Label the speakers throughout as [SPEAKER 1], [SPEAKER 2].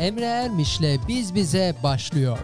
[SPEAKER 1] Emre Ermiş'le Biz Bize başlıyor.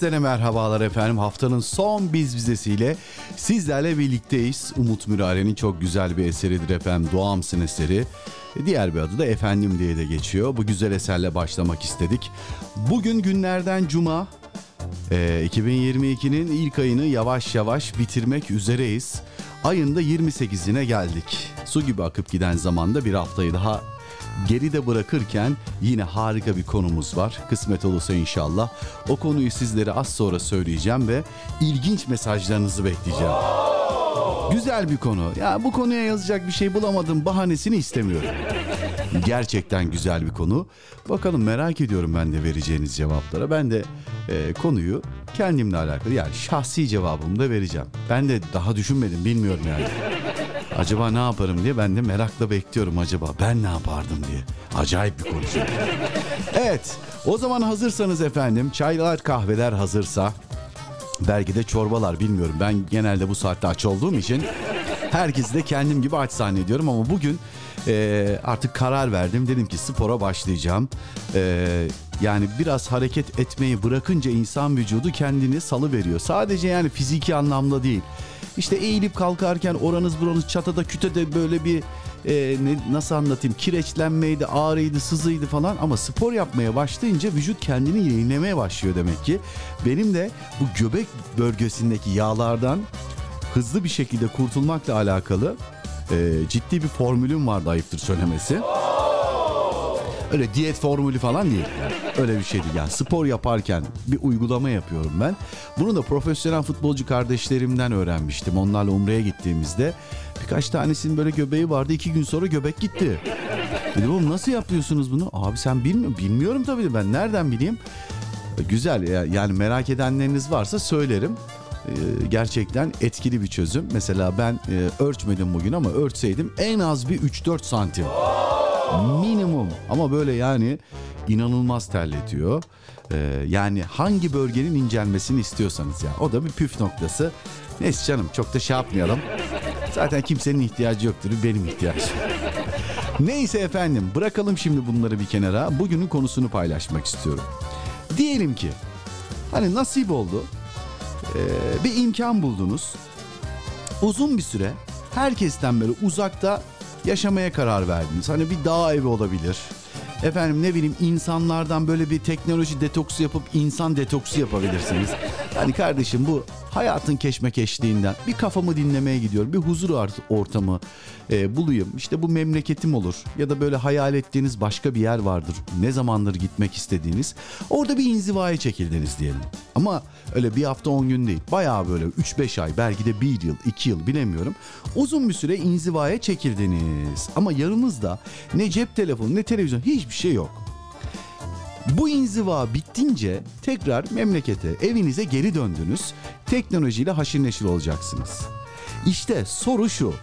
[SPEAKER 2] Herkeslere merhabalar efendim. Haftanın son biz bizesiyle sizlerle birlikteyiz. Umut Mürare'nin çok güzel bir eseridir efendim. Doğamsın eseri. Diğer bir adı da Efendim diye de geçiyor. Bu güzel eserle başlamak istedik. Bugün günlerden cuma. Ee, 2022'nin ilk ayını yavaş yavaş bitirmek üzereyiz. Ayında 28'ine geldik. Su gibi akıp giden zamanda bir haftayı daha geride bırakırken yine harika bir konumuz var. Kısmet olursa inşallah. O konuyu sizlere az sonra söyleyeceğim ve ilginç mesajlarınızı bekleyeceğim. Güzel bir konu. Ya bu konuya yazacak bir şey bulamadım bahanesini istemiyorum. Gerçekten güzel bir konu. Bakalım merak ediyorum ben de vereceğiniz cevaplara. Ben de e, konuyu kendimle alakalı yani şahsi cevabımı da vereceğim. Ben de daha düşünmedim bilmiyorum yani. Acaba ne yaparım diye ben de merakla bekliyorum acaba ben ne yapardım diye. Acayip bir konu. çünkü. Evet o zaman hazırsanız efendim çaylar kahveler hazırsa belki de çorbalar bilmiyorum. Ben genelde bu saatte aç olduğum için herkesi de kendim gibi aç zannediyorum ama bugün e, artık karar verdim. Dedim ki spora başlayacağım. E, yani biraz hareket etmeyi bırakınca insan vücudu kendini salı veriyor. Sadece yani fiziki anlamda değil. İşte eğilip kalkarken oranız buranız çatada kütede böyle bir e, ne, nasıl anlatayım kireçlenmeydi, ağrıydı, sızıydı falan ama spor yapmaya başlayınca vücut kendini yenilemeye başlıyor demek ki. Benim de bu göbek bölgesindeki yağlardan hızlı bir şekilde kurtulmakla alakalı e, ciddi bir formülüm vardı ayıptır söylemesi. Öyle diyet formülü falan değil. Yani. Öyle bir şey değil. Yani spor yaparken bir uygulama yapıyorum ben. Bunu da profesyonel futbolcu kardeşlerimden öğrenmiştim. Onlarla Umre'ye gittiğimizde birkaç tanesinin böyle göbeği vardı. iki gün sonra göbek gitti. Dedim oğlum nasıl yapıyorsunuz bunu? Abi sen bilmiyor Bilmiyorum tabii ben nereden bileyim? Güzel ya- yani merak edenleriniz varsa söylerim. Ee, Gerçekten etkili bir çözüm. Mesela ben e, ölçmedim bugün ama ölçseydim en az bir 3-4 santim. Minimum ama böyle yani inanılmaz terletiyor. Ee, yani hangi bölgenin incelmesini istiyorsanız ya. O da bir püf noktası. Neyse canım çok da şey yapmayalım. Zaten kimsenin ihtiyacı yoktur benim ihtiyacım. Neyse efendim bırakalım şimdi bunları bir kenara. Bugünün konusunu paylaşmak istiyorum. Diyelim ki hani nasip oldu. Ee, bir imkan buldunuz. Uzun bir süre herkesten böyle uzakta yaşamaya karar verdiniz. Hani bir dağ evi olabilir. Efendim ne bileyim insanlardan böyle bir teknoloji detoksu yapıp insan detoksu yapabilirsiniz. Hani kardeşim bu hayatın keşmekeşliğinden bir kafamı dinlemeye gidiyorum. Bir huzur ortamı e, bulayım. İşte bu memleketim olur. Ya da böyle hayal ettiğiniz başka bir yer vardır. Ne zamandır gitmek istediğiniz. Orada bir inzivaya çekildiniz diyelim. Ama öyle bir hafta 10 gün değil. Bayağı böyle 3-5 ay belki de bir yıl 2 yıl bilemiyorum. Uzun bir süre inzivaya çekildiniz. Ama yanınızda ne cep telefonu ne televizyon hiçbir şey yok. Bu inziva bittince tekrar memlekete, evinize geri döndünüz. Teknolojiyle haşir neşir olacaksınız. İşte soru şu.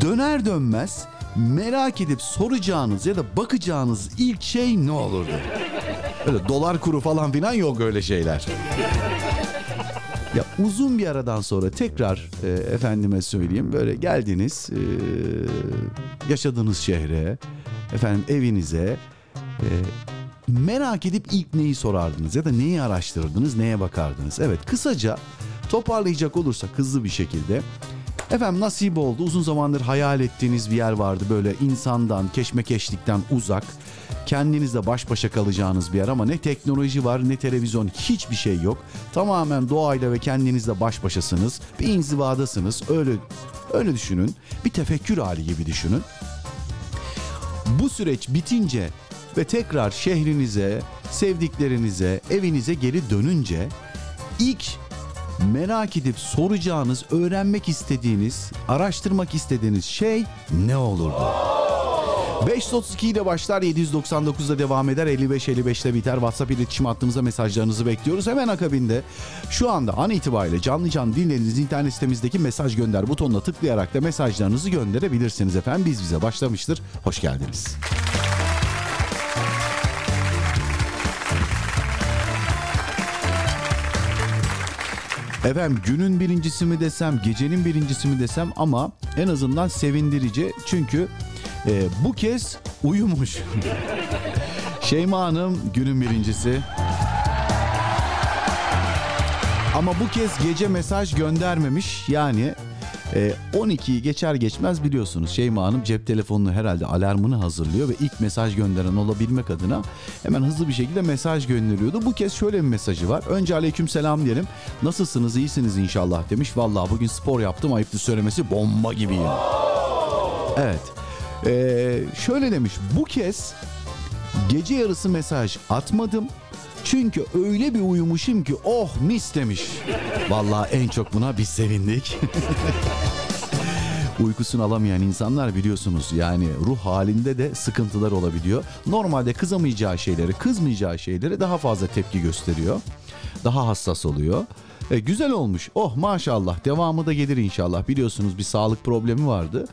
[SPEAKER 2] Döner dönmez merak edip soracağınız ya da bakacağınız ilk şey ne olurdu? Öyle dolar kuru falan filan yok öyle şeyler. Ya uzun bir aradan sonra tekrar e, efendime söyleyeyim böyle geldiniz e, yaşadığınız şehre efendim evinize e, merak edip ilk neyi sorardınız ya da neyi araştırırdınız neye bakardınız? Evet kısaca toparlayacak olursak hızlı bir şekilde efendim nasip oldu uzun zamandır hayal ettiğiniz bir yer vardı böyle insandan keşmekeşlikten uzak kendinizle baş başa kalacağınız bir yer ama ne teknoloji var ne televizyon hiçbir şey yok. Tamamen doğayla ve kendinizle baş başasınız. Bir inzivadasınız. Öyle öyle düşünün. Bir tefekkür hali gibi düşünün. Bu süreç bitince ve tekrar şehrinize, sevdiklerinize, evinize geri dönünce ilk merak edip soracağınız, öğrenmek istediğiniz, araştırmak istediğiniz şey ne olurdu? 532 ile başlar 799'da devam eder 55 55'te biter WhatsApp iletişim hattımıza mesajlarınızı bekliyoruz. Hemen akabinde şu anda an itibariyle canlı canlı dinlediğiniz internet sitemizdeki mesaj gönder butonuna tıklayarak da mesajlarınızı gönderebilirsiniz efendim. Biz bize başlamıştır. Hoş geldiniz. Efendim günün birincisi mi desem, gecenin birincisi mi desem ama en azından sevindirici. Çünkü e, bu kez uyumuş. Şeyma Hanım günün birincisi. Ama bu kez gece mesaj göndermemiş. Yani e, 12'yi geçer geçmez biliyorsunuz Şeyma Hanım cep telefonunu herhalde alarmını hazırlıyor ve ilk mesaj gönderen olabilmek adına hemen hızlı bir şekilde mesaj gönderiyordu. Bu kez şöyle bir mesajı var. Önce aleyküm selam diyelim. Nasılsınız iyisiniz inşallah demiş. Vallahi bugün spor yaptım ayıptır söylemesi bomba gibiyim. Evet. Ee, şöyle demiş. Bu kez gece yarısı mesaj atmadım. Çünkü öyle bir uyumuşum ki oh mis demiş. Vallahi en çok buna biz sevindik. Uykusunu alamayan insanlar biliyorsunuz yani ruh halinde de sıkıntılar olabiliyor. Normalde kızamayacağı şeyleri, kızmayacağı şeylere daha fazla tepki gösteriyor. daha hassas oluyor. E, güzel olmuş. Oh maşallah. Devamı da gelir inşallah. Biliyorsunuz bir sağlık problemi vardı.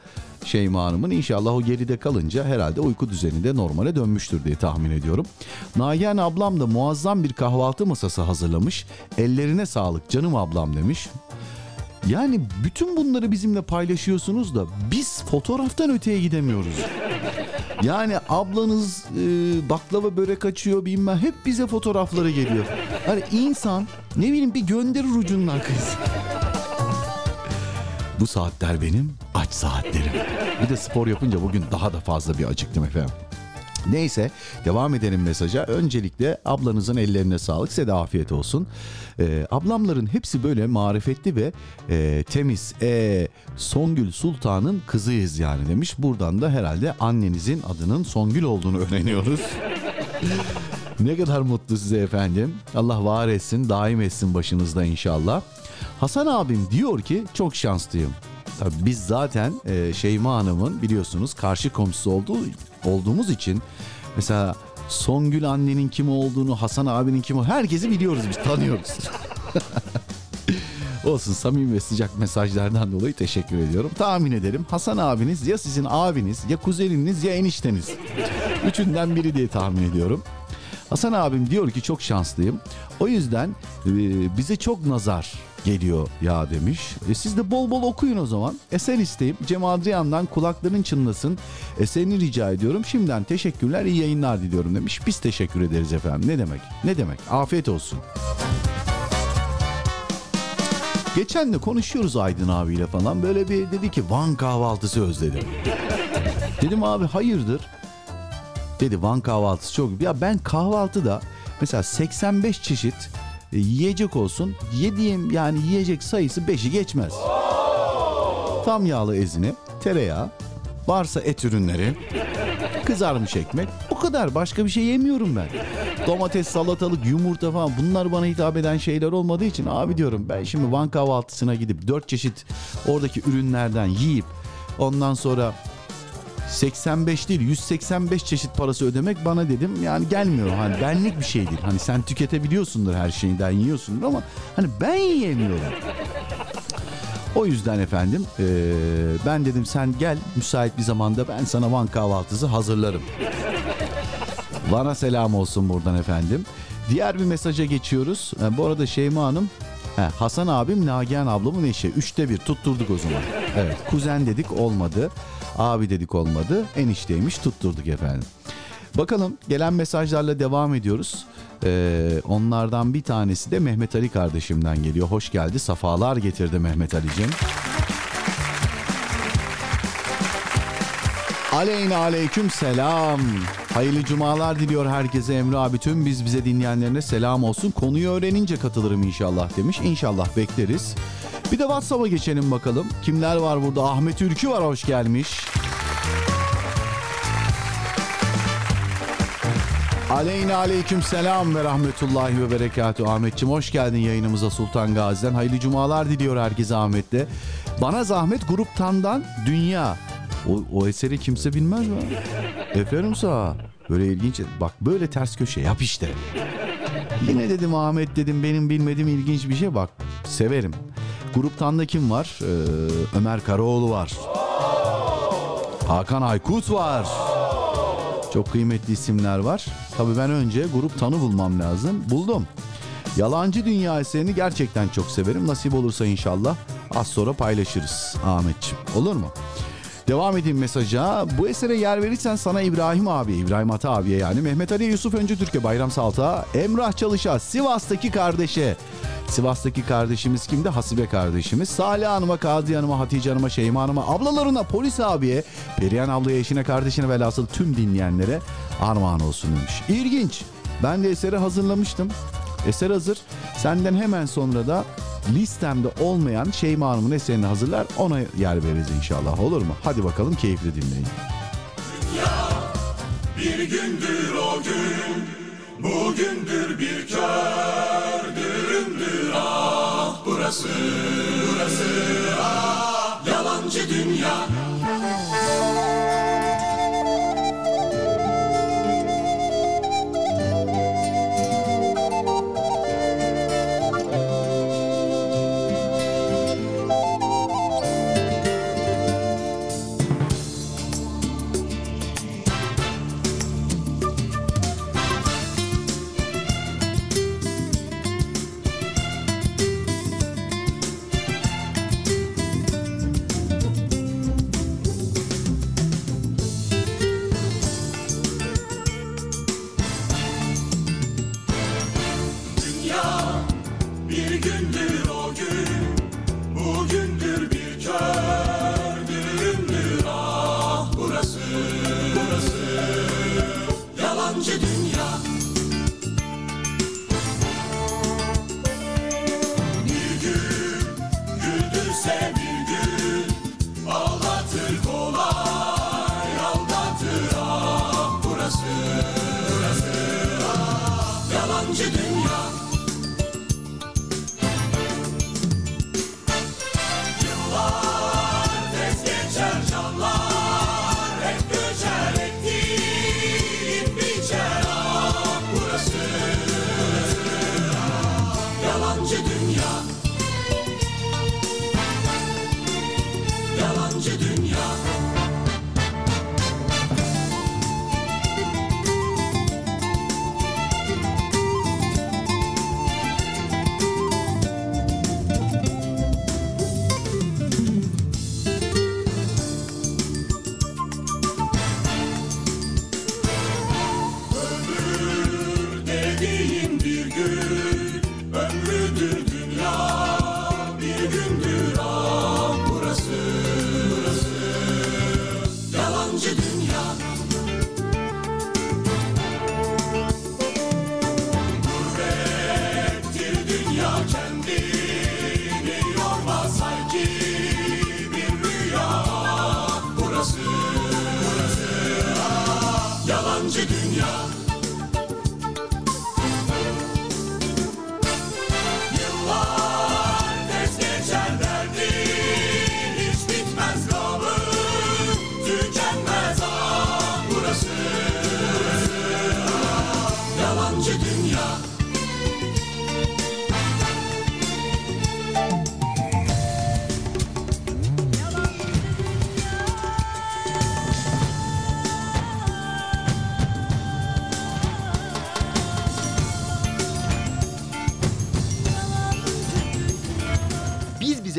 [SPEAKER 2] Şeyma Hanım'ın inşallah o geride kalınca herhalde uyku düzeni de normale dönmüştür diye tahmin ediyorum. Nagihan ablam da muazzam bir kahvaltı masası hazırlamış. Ellerine sağlık canım ablam demiş. Yani bütün bunları bizimle paylaşıyorsunuz da biz fotoğraftan öteye gidemiyoruz. Yani ablanız e, baklava börek açıyor bilmem hep bize fotoğrafları geliyor. Hani insan ne bileyim bir gönderir ucundan kız. Bu saatler benim aç saatlerim. Bir de spor yapınca bugün daha da fazla bir acıktım efendim. Neyse devam edelim mesaja. Öncelikle ablanızın ellerine sağlık. Size de afiyet olsun. Ee, ablamların hepsi böyle marifetli ve e, temiz. E, Songül Sultan'ın kızıyız yani demiş. Buradan da herhalde annenizin adının Songül olduğunu öğreniyoruz. ne kadar mutlu size efendim. Allah var etsin, daim etsin başınızda inşallah. Hasan abim diyor ki çok şanslıyım. Tabii biz zaten e, Şeyma Hanım'ın biliyorsunuz karşı komşusu olduğu, olduğumuz için mesela Songül annenin kim olduğunu, Hasan abinin kim olduğunu herkesi biliyoruz biz, tanıyoruz. Olsun samimi ve sıcak mesajlardan dolayı teşekkür ediyorum. Tahmin ederim Hasan abiniz ya sizin abiniz ya kuzeniniz ya enişteniz. Üçünden biri diye tahmin ediyorum. Hasan abim diyor ki çok şanslıyım. O yüzden e, bize çok nazar geliyor ya demiş. E, siz de bol bol okuyun o zaman. Eser isteyip Cem Adrian'dan kulakların çınlasın. Eserini rica ediyorum. Şimdiden teşekkürler iyi yayınlar diliyorum demiş. Biz teşekkür ederiz efendim. Ne demek? Ne demek? Afiyet olsun. Geçen de konuşuyoruz Aydın abiyle falan. Böyle bir dedi ki Van kahvaltısı özledim. Dedim abi hayırdır? Dedi Van kahvaltısı çok. Ya ben kahvaltıda mesela 85 çeşit e, yiyecek olsun. Yediğim yani yiyecek sayısı 5'i geçmez. Tam yağlı ezine, tereyağı, varsa et ürünleri, kızarmış ekmek. Bu kadar başka bir şey yemiyorum ben. Domates, salatalık, yumurta falan bunlar bana hitap eden şeyler olmadığı için abi diyorum ben şimdi Van kahvaltısına gidip 4 çeşit oradaki ürünlerden yiyip ondan sonra 85 değil 185 çeşit parası ödemek bana dedim yani gelmiyor. Hani benlik bir şey değil. Hani sen tüketebiliyorsundur her şeyden yiyorsundur ama hani ben yiyemiyorum. O yüzden efendim eee, ben dedim sen gel müsait bir zamanda ben sana Van kahvaltısı hazırlarım. Van'a selam olsun buradan efendim. Diğer bir mesaja geçiyoruz. E, bu arada Şeyma Hanım he, Hasan abim Nagihan ablamın eşi. Üçte bir tutturduk o zaman. Evet kuzen dedik olmadı. Abi dedik olmadı. Enişteymiş tutturduk efendim. Bakalım gelen mesajlarla devam ediyoruz. Ee, onlardan bir tanesi de Mehmet Ali kardeşimden geliyor. Hoş geldi. Safalar getirdi Mehmet Ali'cim. Aleyna aleyküm selam. Hayırlı cumalar diliyor herkese Emre abi. Tüm biz bize dinleyenlerine selam olsun. Konuyu öğrenince katılırım inşallah demiş. İnşallah bekleriz. Bir de WhatsApp'a geçelim bakalım. Kimler var burada? Ahmet Ülkü var hoş gelmiş. Aleyna aleyküm selam ve rahmetullahi ve berekatü. Ahmetçim hoş geldin yayınımıza Sultan Gazi'den. Hayırlı cumalar diliyor herkese Ahmet'te. Bana zahmet gruptandan dünya. O, o eseri kimse bilmez mi? Efendim sağ. Böyle ilginç. Bak böyle ters köşe yap işte. Yine dedim Ahmet dedim benim bilmediğim ilginç bir şey bak. Severim. Gruptan da kim var? Ee, Ömer Karaoğlu var. Hakan Aykut var. Çok kıymetli isimler var. Tabii ben önce grup tanı bulmam lazım. Buldum. Yalancı Dünya eserini gerçekten çok severim. Nasip olursa inşallah az sonra paylaşırız Ahmetciğim. Olur mu? Devam edeyim mesaja. Bu esere yer verirsen sana İbrahim abi, İbrahim Ata abiye yani Mehmet Ali Yusuf Öncü Türkiye Bayram Salta, Emrah Çalış'a, Sivas'taki kardeşe. Sivas'taki kardeşimiz kimdi? Hasibe kardeşimiz. Salih Hanım'a, Kazi Hanım'a, Hatice Hanım'a, Şeyma Hanım'a, ablalarına, polis abiye, Perihan ablaya, eşine, kardeşine velhasıl tüm dinleyenlere armağan olsun demiş. İlginç. Ben de eseri hazırlamıştım. Eser hazır. Senden hemen sonra da listemde olmayan Şeyma Hanım'ın eserini hazırlar. Ona yer veririz inşallah olur mu? Hadi bakalım keyifli dinleyin.
[SPEAKER 3] Bir gündür o gün, bugündür bir ah burası, burası ah yalancı dünya.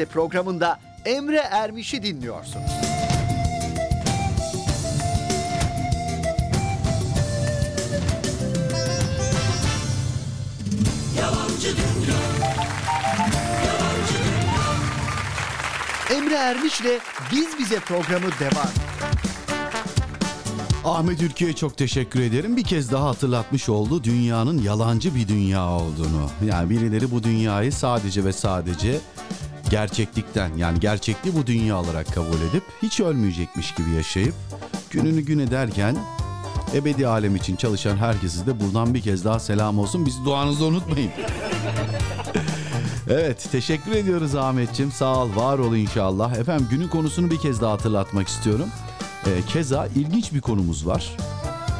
[SPEAKER 4] Bize programında Emre Ermiş'i dinliyorsunuz.
[SPEAKER 3] Yalancı dünya Yalancı dünya
[SPEAKER 4] Emre Ermiş'le Biz Bize programı devam.
[SPEAKER 2] Ahmet Ülke'ye çok teşekkür ederim. Bir kez daha hatırlatmış oldu dünyanın yalancı bir dünya olduğunu. Yani birileri bu dünyayı sadece ve sadece gerçeklikten yani gerçekliği bu dünya olarak kabul edip hiç ölmeyecekmiş gibi yaşayıp gününü gün ederken ebedi alem için çalışan herkese de buradan bir kez daha selam olsun. Bizi duanızda unutmayın. Evet teşekkür ediyoruz Ahmetçim sağ ol var ol inşallah. Efendim günün konusunu bir kez daha hatırlatmak istiyorum. Ee, keza ilginç bir konumuz var.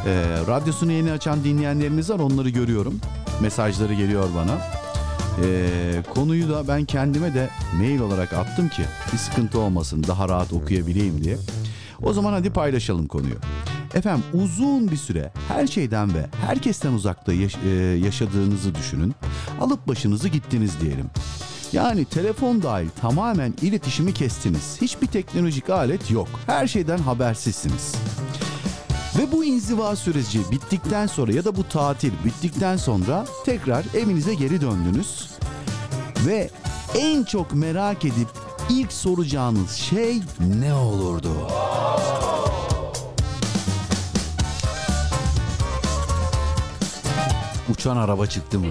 [SPEAKER 2] Ee, radyosunu yeni açan dinleyenlerimiz var onları görüyorum. Mesajları geliyor bana. Ee, konuyu da ben kendime de mail olarak attım ki bir sıkıntı olmasın daha rahat okuyabileyim diye. O zaman hadi paylaşalım konuyu. Efendim uzun bir süre her şeyden ve herkesten uzakta yaş- e, yaşadığınızı düşünün. Alıp başınızı gittiniz diyelim. Yani telefon dahil tamamen iletişimi kestiniz. Hiçbir teknolojik alet yok. Her şeyden habersizsiniz. Ve bu inziva süreci bittikten sonra ya da bu tatil bittikten sonra tekrar evinize geri döndünüz. Ve en çok merak edip ilk soracağınız şey ne olurdu? Uçan araba çıktı mı?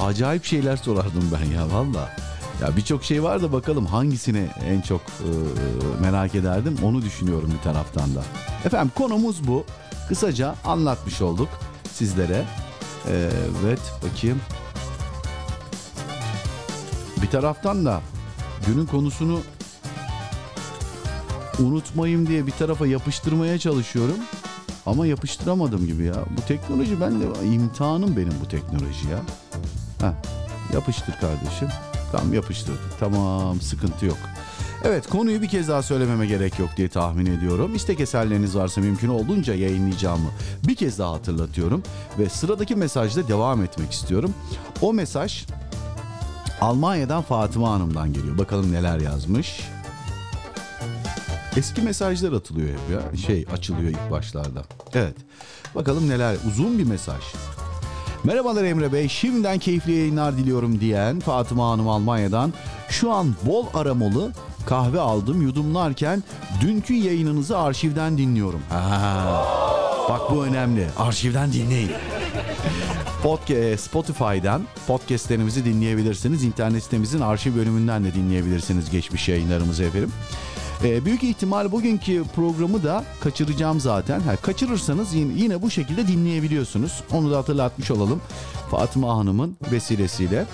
[SPEAKER 2] Acayip şeyler sorardım ben ya valla. Ya birçok şey var da bakalım hangisini en çok e, merak ederdim onu düşünüyorum bir taraftan da. Efendim konumuz bu. Kısaca anlatmış olduk sizlere. E, evet bakayım. Bir taraftan da günün konusunu unutmayayım diye bir tarafa yapıştırmaya çalışıyorum. Ama yapıştıramadım gibi ya. Bu teknoloji ben de imtihanım benim bu teknoloji ya. Heh, yapıştır kardeşim. Tamam yapıştırdık. Tamam sıkıntı yok. Evet konuyu bir kez daha söylememe gerek yok diye tahmin ediyorum. İstek eserleriniz varsa mümkün olduğunca yayınlayacağımı bir kez daha hatırlatıyorum. Ve sıradaki mesajda devam etmek istiyorum. O mesaj Almanya'dan Fatıma Hanım'dan geliyor. Bakalım neler yazmış. Eski mesajlar atılıyor hep ya. Şey açılıyor ilk başlarda. Evet. Bakalım neler. Uzun bir mesaj. Merhabalar Emre Bey. Şimdiden keyifli yayınlar diliyorum diyen Fatıma Hanım Almanya'dan. Şu an bol aromalı kahve aldım yudumlarken dünkü yayınınızı arşivden dinliyorum. Ha, bak bu önemli. Arşivden dinleyin. Podcast, Spotify'dan podcastlerimizi dinleyebilirsiniz. İnternet sitemizin arşiv bölümünden de dinleyebilirsiniz geçmiş yayınlarımızı efendim. Ee, büyük ihtimal bugünkü programı da kaçıracağım zaten. Ha, kaçırırsanız yine, yine bu şekilde dinleyebiliyorsunuz. Onu da hatırlatmış olalım Fatıma Hanım'ın vesilesiyle.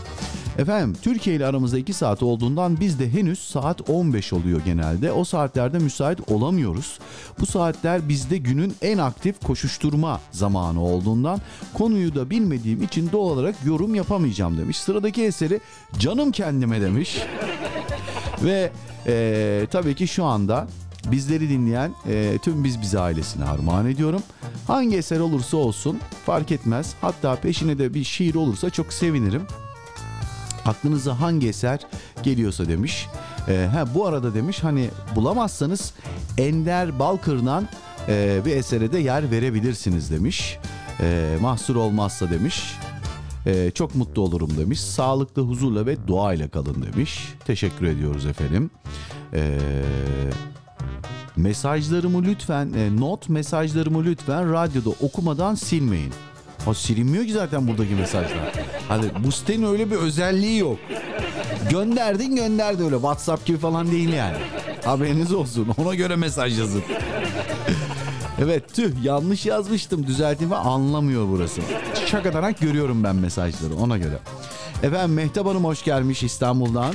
[SPEAKER 2] Efendim Türkiye ile aramızda 2 saat olduğundan biz de henüz saat 15 oluyor genelde. O saatlerde müsait olamıyoruz. Bu saatler bizde günün en aktif koşuşturma zamanı olduğundan konuyu da bilmediğim için doğal olarak yorum yapamayacağım demiş. Sıradaki eseri canım kendime demiş. Ve e, tabii ki şu anda bizleri dinleyen e, tüm Biz Bize ailesine armağan ediyorum. Hangi eser olursa olsun fark etmez. Hatta peşine de bir şiir olursa çok sevinirim. Aklınıza hangi eser geliyorsa demiş. E, ha, bu arada demiş hani bulamazsanız Ender Balkır'dan e, bir esere de yer verebilirsiniz demiş. E, mahsur olmazsa demiş. E, çok mutlu olurum demiş. Sağlıklı, huzurla ve duayla kalın demiş. Teşekkür ediyoruz efendim. E, mesajlarımı lütfen, e, not mesajlarımı lütfen radyoda okumadan silmeyin. Ha silinmiyor ki zaten buradaki mesajlar. Hani bu sitenin öyle bir özelliği yok. Gönderdin gönderdi öyle. WhatsApp gibi falan değil yani. Haberiniz olsun. Ona göre mesaj yazın. evet tüh yanlış yazmıştım. Düzelteyim anlamıyor burası. Şakadanak görüyorum ben mesajları ona göre. Efendim Mehtap Hanım hoş gelmiş İstanbul'dan.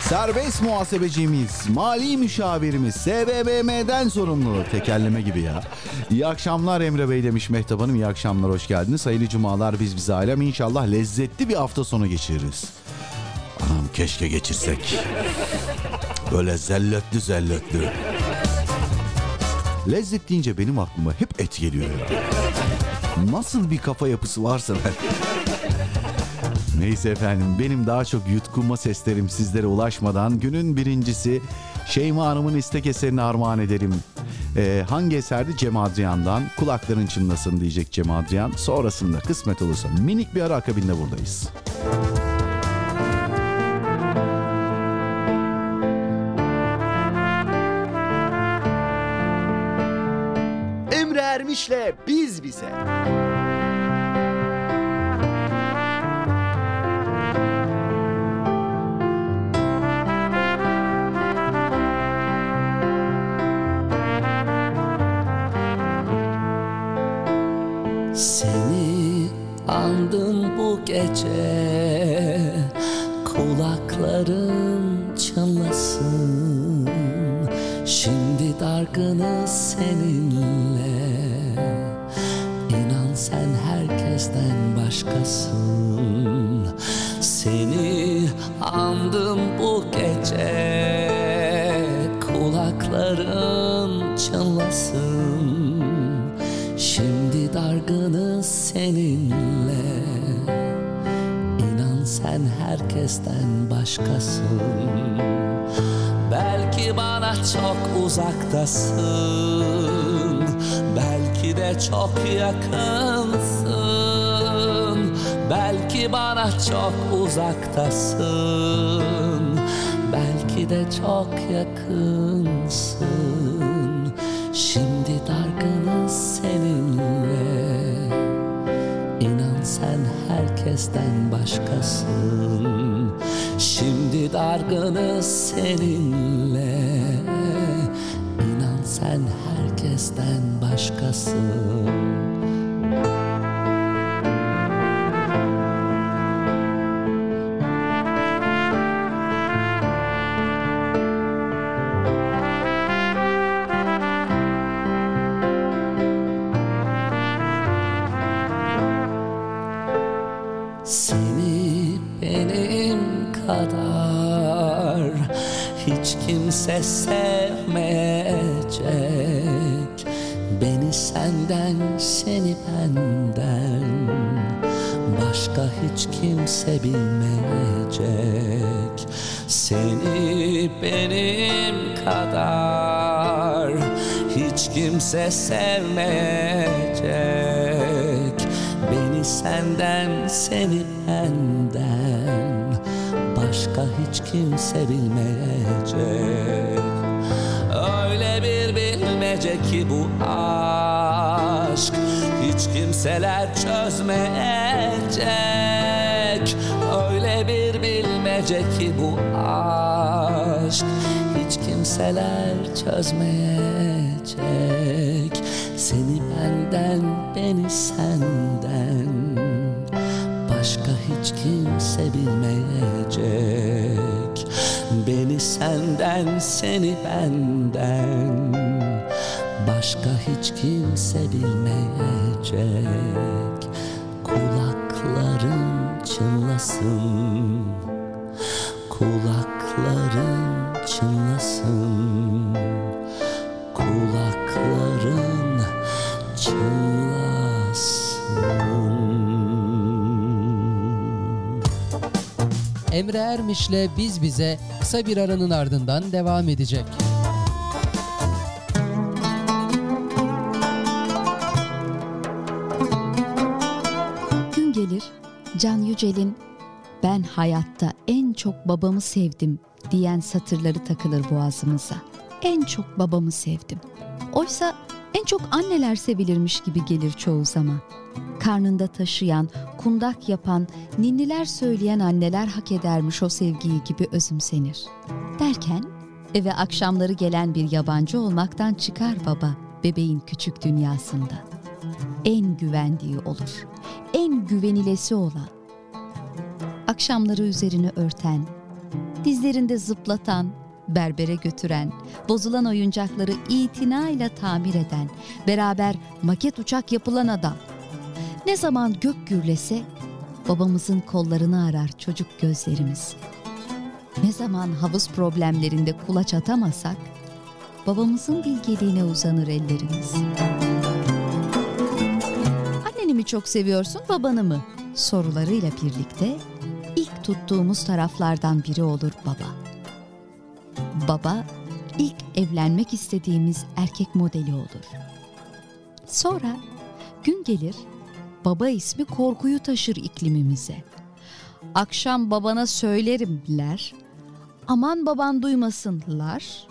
[SPEAKER 2] Serbest muhasebecimiz, mali müşavirimiz, SBBM'den sorumlu. Tekerleme gibi ya. İyi akşamlar Emre Bey demiş Mehtap Hanım. İyi akşamlar, hoş geldiniz. Hayırlı cumalar biz bize ailem. İnşallah lezzetli bir hafta sonu geçiririz. Anam keşke geçirsek. Böyle zelletli zelletli. Lezzet deyince benim aklıma hep et geliyor ya. Nasıl bir kafa yapısı varsa ben. Neyse efendim benim daha çok yutkunma seslerim sizlere ulaşmadan günün birincisi Şeyma Hanım'ın istek eserini armağan ederim. Ee, hangi eserdi Cem Adrian'dan kulakların çınlasın diyecek Cem Adrian. Sonrasında kısmet olursa minik bir ara akabinde buradayız.
[SPEAKER 5] Emre Ermiş'le Biz Bize.
[SPEAKER 6] Seni andım bu gece Kulaklarım çınlasın Şimdi dargınız seninle başkasın. Seni andım bu gece Kulaklarım çınlasın. Şimdi dargınız seninle. İnan sen herkesten başkasın. Belki bana çok uzaktasın. Belki de çok yakınsın Belki bana çok uzaktasın Belki de çok yakınsın. Şimdi dargınız seninle. İnan sen herkesten başkasın. Şimdi dargınız seninle. İnan sen herkesten başkasın sevmeyecek. Beni senden, seni benden Başka hiç kimse bilmeyecek. Seni benim kadar hiç kimse sevmeyecek. Beni senden seni benden hiç kimse bilmeyecek. Öyle bir bilmece ki bu aşk Hiç kimseler çözmeyecek. Öyle bir bilmece ki bu aşk Hiç kimseler çözmeyecek. Seni benden, beni senden Beni senden, seni benden. Başka hiç kimse bilmeyecek. Kulakların çınlasın
[SPEAKER 1] Ermiş'le Biz Bize kısa bir aranın ardından devam edecek.
[SPEAKER 7] Gün gelir Can Yücel'in ben hayatta en çok babamı sevdim diyen satırları takılır boğazımıza. En çok babamı sevdim. Oysa en çok anneler sevilirmiş gibi gelir çoğu zaman. Karnında taşıyan, kundak yapan, ninniler söyleyen anneler hak edermiş o sevgiyi gibi özümsenir. Derken eve akşamları gelen bir yabancı olmaktan çıkar baba bebeğin küçük dünyasında. En güvendiği olur. En güvenilesi olan. Akşamları üzerini örten, dizlerinde zıplatan, berbere götüren, bozulan oyuncakları itinayla tamir eden, beraber maket uçak yapılan adam. Ne zaman gök gürlese babamızın kollarını arar çocuk gözlerimiz. Ne zaman havuz problemlerinde kulaç atamasak babamızın bilgeliğine uzanır ellerimiz. Anneni mi çok seviyorsun babanı mı? Sorularıyla birlikte ilk tuttuğumuz taraflardan biri olur baba. Baba ilk evlenmek istediğimiz erkek modeli olur. Sonra gün gelir baba ismi korkuyu taşır iklimimize. Akşam babana söylerimler, aman baban duymasınlar.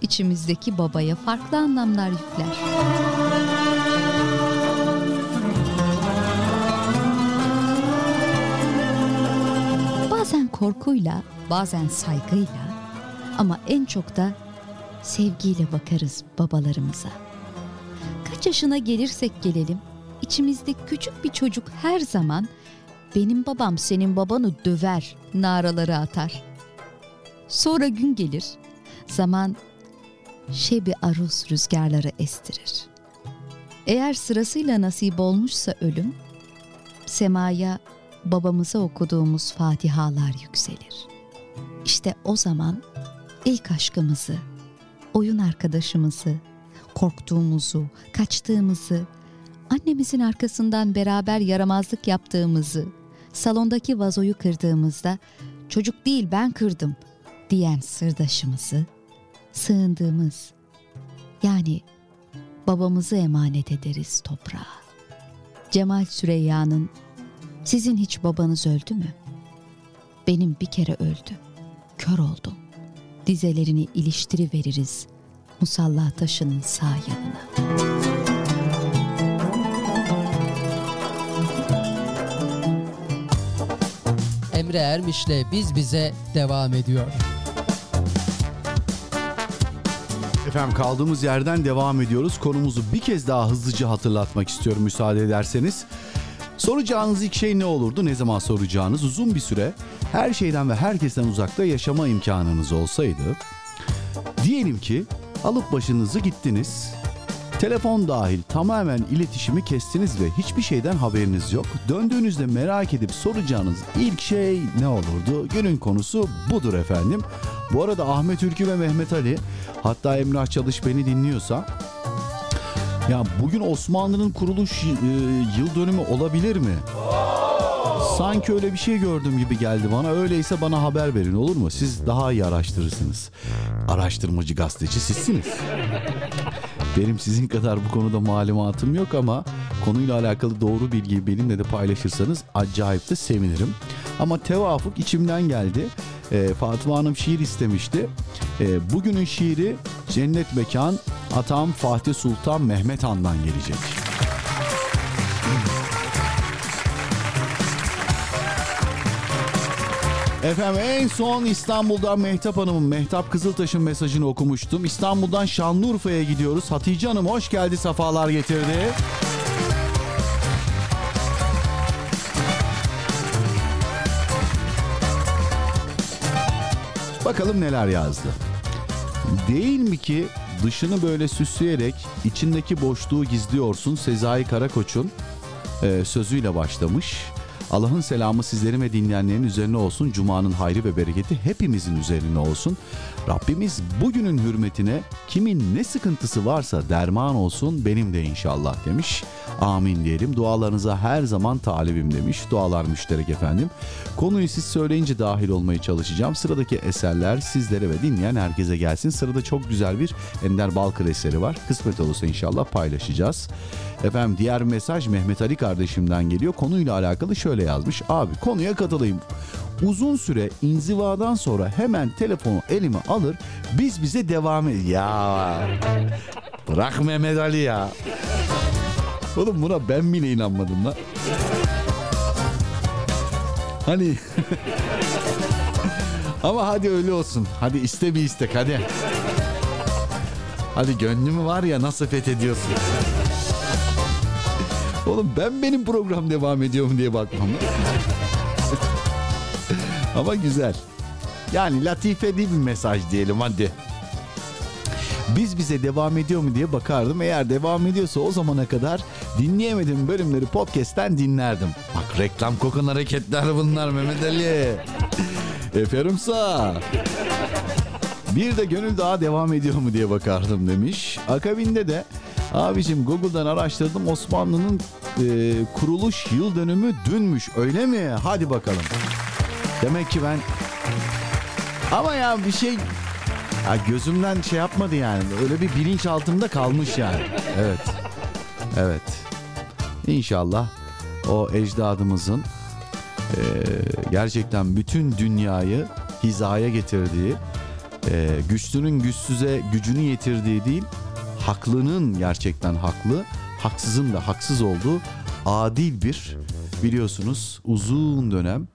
[SPEAKER 7] İçimizdeki babaya farklı anlamlar yükler. Bazen korkuyla, bazen saygıyla ama en çok da sevgiyle bakarız babalarımıza. Kaç yaşına gelirsek gelelim, içimizde küçük bir çocuk her zaman benim babam senin babanı döver naraları atar. Sonra gün gelir, zaman şebi aruz rüzgarları estirir. Eğer sırasıyla nasip olmuşsa ölüm, semaya babamıza okuduğumuz fatihalar yükselir. İşte o zaman ilk aşkımızı, oyun arkadaşımızı, korktuğumuzu, kaçtığımızı, annemizin arkasından beraber yaramazlık yaptığımızı, salondaki vazoyu kırdığımızda çocuk değil ben kırdım diyen sırdaşımızı, sığındığımız yani babamızı emanet ederiz toprağa. Cemal Süreyya'nın sizin hiç babanız öldü mü? Benim bir kere öldü. Kör oldum. Dizelerini iliştiri veririz musalla taşının sağ yanına.
[SPEAKER 1] Emre Ermiş'le Biz Bize devam ediyor.
[SPEAKER 2] Efendim kaldığımız yerden devam ediyoruz. Konumuzu bir kez daha hızlıca hatırlatmak istiyorum müsaade ederseniz. Soracağınız ilk şey ne olurdu? Ne zaman soracağınız? Uzun bir süre her şeyden ve herkesten uzakta yaşama imkanınız olsaydı. Diyelim ki alıp başınızı gittiniz. Telefon dahil tamamen iletişimi kestiniz ve hiçbir şeyden haberiniz yok. Döndüğünüzde merak edip soracağınız ilk şey ne olurdu? Günün konusu budur efendim. Bu arada Ahmet Ülkü ve Mehmet Ali hatta Emrah Çalış beni dinliyorsa ya bugün Osmanlı'nın kuruluş e, yıl dönümü olabilir mi? Sanki öyle bir şey gördüm gibi geldi bana. Öyleyse bana haber verin olur mu? Siz daha iyi araştırırsınız. Araştırmacı gazeteci sizsiniz. Benim sizin kadar bu konuda malumatım yok ama konuyla alakalı doğru bilgiyi benimle de paylaşırsanız acayip de sevinirim. Ama tevafuk içimden geldi. Ee, Fatıma Hanım şiir istemişti. Ee, bugünün şiiri Cennet Mekan Atam Fatih Sultan Mehmet Han'dan gelecek. Efendim en son İstanbul'dan Mehtap Hanım'ın, Mehtap Kızıltaş'ın mesajını okumuştum. İstanbul'dan Şanlıurfa'ya gidiyoruz. Hatice Hanım hoş geldi, sefalar getirdi. Bakalım neler yazdı. Değil mi ki dışını böyle süsleyerek içindeki boşluğu gizliyorsun Sezai Karakoç'un e, sözüyle başlamış. Allah'ın selamı sizlerin ve dinleyenlerin üzerine olsun. Cuma'nın hayrı ve bereketi hepimizin üzerine olsun. Rabbimiz bugünün hürmetine kimin ne sıkıntısı varsa derman olsun benim de inşallah demiş. Amin diyelim. Dualarınıza her zaman talibim demiş. Dualar müşterek efendim. Konuyu siz söyleyince dahil olmaya çalışacağım. Sıradaki eserler sizlere ve dinleyen herkese gelsin. Sırada çok güzel bir Ender Balkır eseri var. Kısmet olursa inşallah paylaşacağız. Efendim diğer mesaj Mehmet Ali kardeşimden geliyor. Konuyla alakalı şöyle yazmış. Abi konuya katılayım. Uzun süre inzivadan sonra hemen telefonu elime alır biz bize devam ed- Ya bırak Mehmet Ali ya. Oğlum buna ben bile inanmadım lan. Hani ama hadi öyle olsun. Hadi iste bir istek hadi. Hadi gönlümü var ya nasıl fethediyorsun. Oğlum ben benim program devam ediyor mu diye bakmam. Ama güzel. Yani latife değil bir mesaj diyelim hadi. Biz bize devam ediyor mu diye bakardım. Eğer devam ediyorsa o zamana kadar dinleyemediğim bölümleri podcast'ten dinlerdim. Bak reklam kokan hareketler bunlar Mehmet Ali. Efendim sağ. Bir de gönül daha devam ediyor mu diye bakardım demiş. Akabinde de abicim Google'dan araştırdım Osmanlı'nın e, kuruluş yıl dönümü dünmüş öyle mi? Hadi bakalım. Demek ki ben ama ya bir şey ya gözümden şey yapmadı yani. Öyle bir bilinç altımda kalmış yani. Evet. Evet. İnşallah o ecdadımızın e, gerçekten bütün dünyayı hizaya getirdiği, e, güçlünün güçsüze gücünü yetirdiği değil, haklının gerçekten haklı, haksızın da haksız olduğu adil bir biliyorsunuz uzun dönem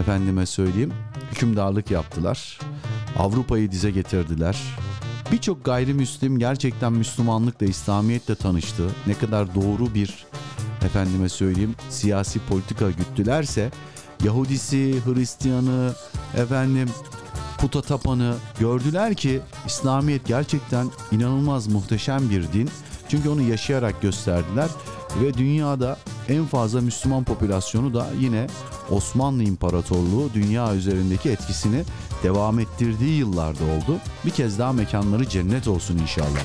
[SPEAKER 2] efendime söyleyeyim hükümdarlık yaptılar. Avrupa'yı dize getirdiler. Birçok gayrimüslim gerçekten Müslümanlıkla, İslamiyetle tanıştı. Ne kadar doğru bir efendime söyleyeyim siyasi politika güttülerse Yahudisi, Hristiyanı, efendim puta tapanı gördüler ki İslamiyet gerçekten inanılmaz muhteşem bir din. Çünkü onu yaşayarak gösterdiler ve dünyada en fazla Müslüman popülasyonu da yine Osmanlı İmparatorluğu dünya üzerindeki etkisini devam ettirdiği yıllarda oldu. Bir kez daha mekanları cennet olsun inşallah.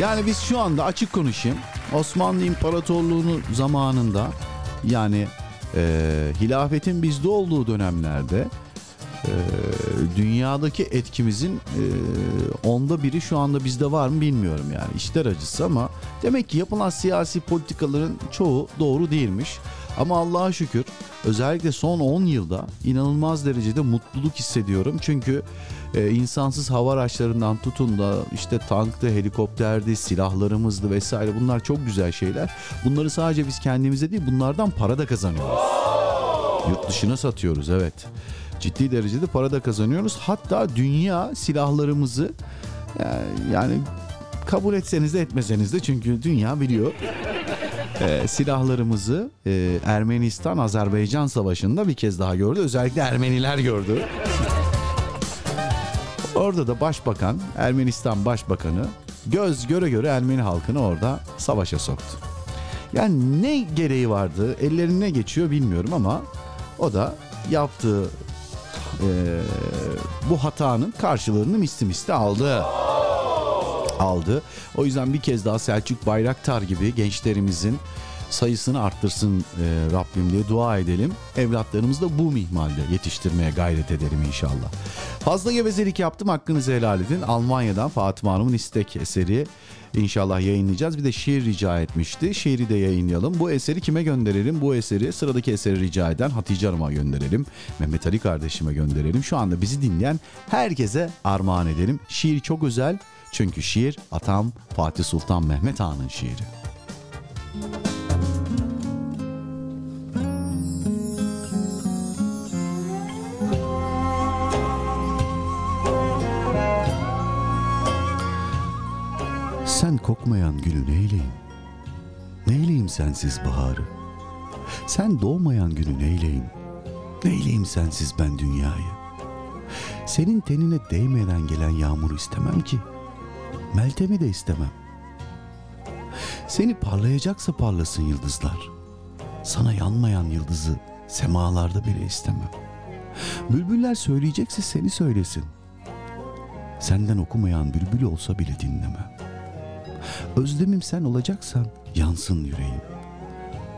[SPEAKER 2] Yani biz şu anda açık konuşayım. Osmanlı İmparatorluğu'nun zamanında yani e, hilafetin bizde olduğu dönemlerde e, dünyadaki etkimizin e, onda biri şu anda bizde var mı bilmiyorum yani işler acısı ama demek ki yapılan siyasi politikaların çoğu doğru değilmiş. Ama Allah'a şükür özellikle son 10 yılda inanılmaz derecede mutluluk hissediyorum. Çünkü e, insansız hava araçlarından tutun da işte tanktı, helikopterdi, silahlarımızdı vesaire bunlar çok güzel şeyler. Bunları sadece biz kendimize değil bunlardan para da kazanıyoruz. Yurt dışına satıyoruz evet. Ciddi derecede para da kazanıyoruz. Hatta dünya silahlarımızı yani, yani kabul etseniz de etmeseniz de çünkü dünya biliyor. Ee, silahlarımızı e, Ermenistan-Azerbaycan savaşında bir kez daha gördü. Özellikle Ermeniler gördü. Orada da başbakan, Ermenistan başbakanı göz göre göre Ermeni halkını orada savaşa soktu. Yani ne gereği vardı, ellerine geçiyor bilmiyorum ama o da yaptığı e, bu hatanın karşılığını misli misli aldı. Aldı. O yüzden bir kez daha Selçuk Bayraktar gibi gençlerimizin sayısını arttırsın e, Rabbim diye dua edelim. Evlatlarımızı da bu mihmalde yetiştirmeye gayret edelim inşallah. Fazla gevezelik yaptım hakkınızı helal edin. Almanya'dan Fatıma Hanım'ın istek eseri İnşallah yayınlayacağız. Bir de şiir rica etmişti. Şiiri de yayınlayalım. Bu eseri kime gönderelim? Bu eseri sıradaki eseri rica eden Hatice Hanım'a gönderelim. Mehmet Ali kardeşime gönderelim. Şu anda bizi dinleyen herkese armağan edelim. Şiir çok özel. Çünkü şiir atam Fatih Sultan Mehmet Han'ın şiiri. Sen kokmayan gülü neyleyim? Neyleyim sensiz baharı? Sen doğmayan günü neyleyim? Neyleyim sensiz ben dünyayı? Senin tenine değmeden gelen yağmuru istemem ki. Meltemi de istemem. Seni parlayacaksa parlasın yıldızlar. Sana yanmayan yıldızı semalarda bile istemem. Bülbüller söyleyecekse seni söylesin. Senden okumayan bülbül olsa bile dinlemem. Özlemim sen olacaksan yansın yüreğim.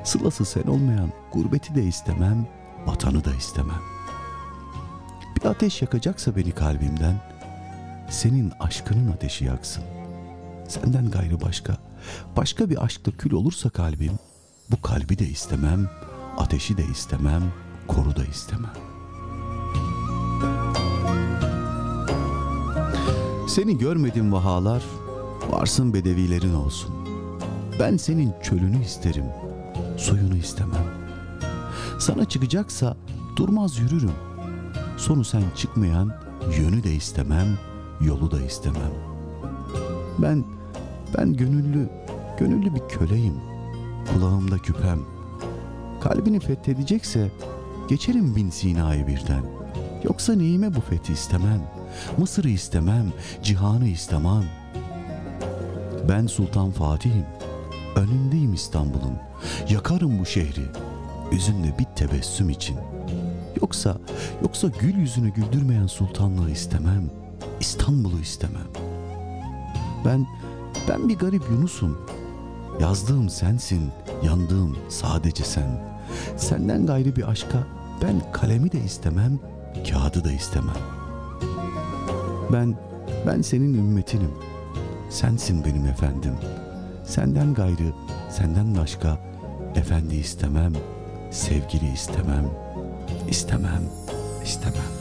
[SPEAKER 2] Sılası sen olmayan gurbeti de istemem, vatanı da istemem. Bir ateş yakacaksa beni kalbimden, senin aşkının ateşi yaksın. Senden gayrı başka, başka bir aşkla kül olursa kalbim, bu kalbi de istemem, ateşi de istemem, koru da istemem. Seni görmedim vahalar, varsın bedevilerin olsun. Ben senin çölünü isterim, suyunu istemem. Sana çıkacaksa durmaz yürürüm. Sonu sen çıkmayan yönü de istemem, yolu da istemem. Ben, ben gönüllü, gönüllü bir köleyim. Kulağımda küpem. Kalbini fethedecekse geçerim bin Sina'yı birden. Yoksa neyime bu fethi istemem. Mısır'ı istemem, cihanı istemem. Ben Sultan Fatih'im. Önündeyim İstanbul'un. Yakarım bu şehri. Yüzünde bir tebessüm için. Yoksa, yoksa gül yüzünü güldürmeyen sultanlığı istemem. İstanbul'u istemem. Ben, ben bir garip Yunus'um. Yazdığım sensin, yandığım sadece sen. Senden gayrı bir aşka ben kalemi de istemem, kağıdı da istemem. Ben, ben senin ümmetinim. Sensin benim efendim. Senden gayrı, senden başka efendi istemem, sevgili istemem, istemem, istemem.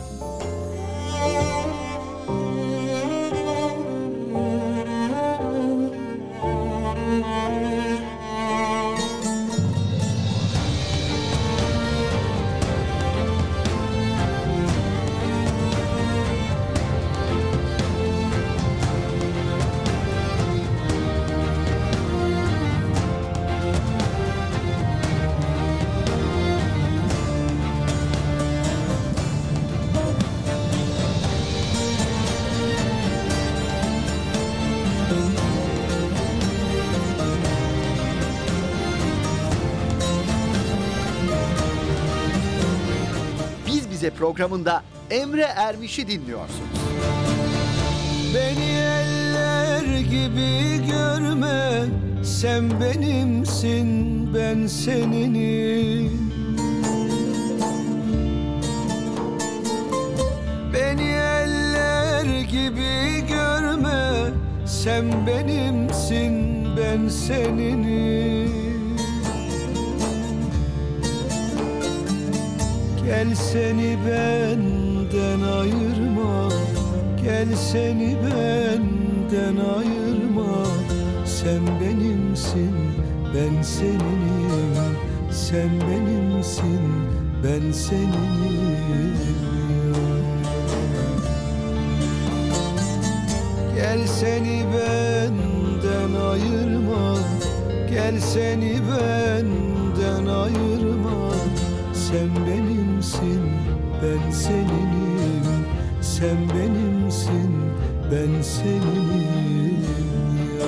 [SPEAKER 5] Bize programında Emre Ermiş'i dinliyorsunuz.
[SPEAKER 8] Beni eller gibi görme Sen benimsin ben seninim Beni eller gibi görme Sen benimsin ben seninim Gel seni benden ayırma Gel seni benden ayırma. Sen benimsin ben seninim. Sen benimsin ben seninim. Gel seni benden ayırma Gel seni benden ayırma. Sen benimsin ben seninim Sen benimsin ben seninim ya.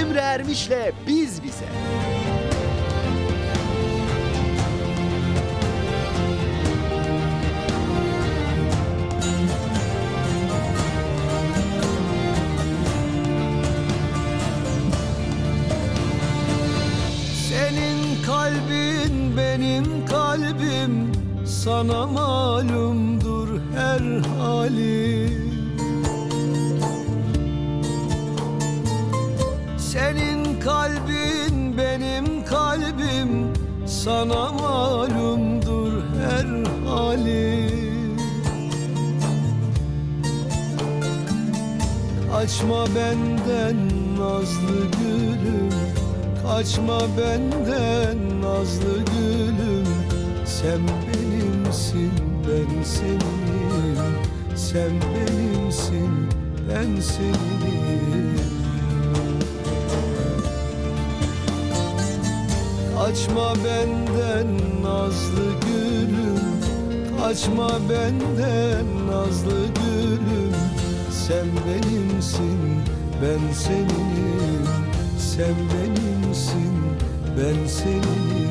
[SPEAKER 5] Emre Ermiş'le Biz Bize.
[SPEAKER 8] Sana malumdur her halim. Senin kalbin benim kalbim sana malumdur her halim. Kaçma benden nazlı gülüm Kaçma benden nazlı gülüm. Sen ben senin Sen benimsin ben senin. Kaçma benden nazlı gülüm Kaçma benden nazlı gülüm. Sen benimsin ben seninim Sen benimsin ben seninim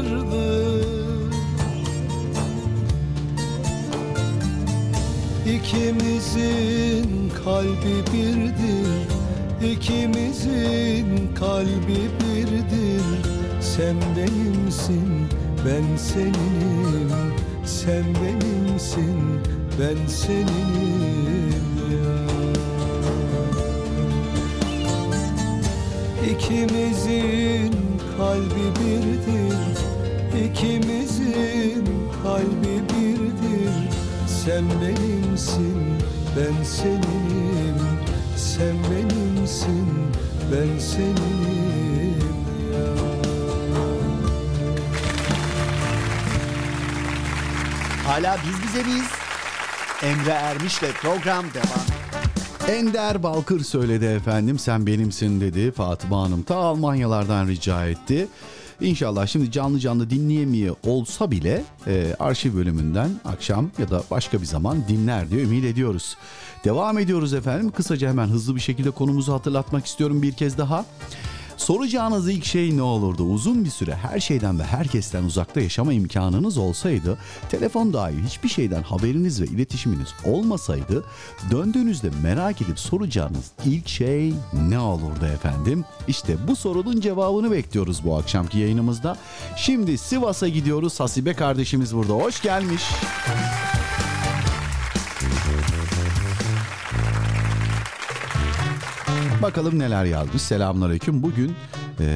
[SPEAKER 8] sırdır İkimizin kalbi birdir İkimizin kalbi birdir Sen benimsin ben seninim. Sen benimsin ben seninim. Ya İkimizin kalbi birdir İkimizin kalbi birdir Sen benimsin ben seninim Sen benimsin ben seninim ya
[SPEAKER 5] Hala biz bize biz. Emre Ermiş'le program devam.
[SPEAKER 2] Ender Balkır söyledi efendim sen benimsin dedi Fatıma Hanım ta Almanyalardan rica etti. İnşallah şimdi canlı canlı dinleyemiyor olsa bile e, arşiv bölümünden akşam ya da başka bir zaman dinler diye ümit ediyoruz. Devam ediyoruz efendim. Kısaca hemen hızlı bir şekilde konumuzu hatırlatmak istiyorum bir kez daha. Soracağınız ilk şey ne olurdu? Uzun bir süre her şeyden ve herkesten uzakta yaşama imkanınız olsaydı, telefon dahil hiçbir şeyden haberiniz ve iletişiminiz olmasaydı, döndüğünüzde merak edip soracağınız ilk şey ne olurdu efendim? İşte bu sorunun cevabını bekliyoruz bu akşamki yayınımızda. Şimdi Sivas'a gidiyoruz. Hasibe kardeşimiz burada. Hoş gelmiş. Bakalım neler yazmış. Selamünaleyküm. Bugün eee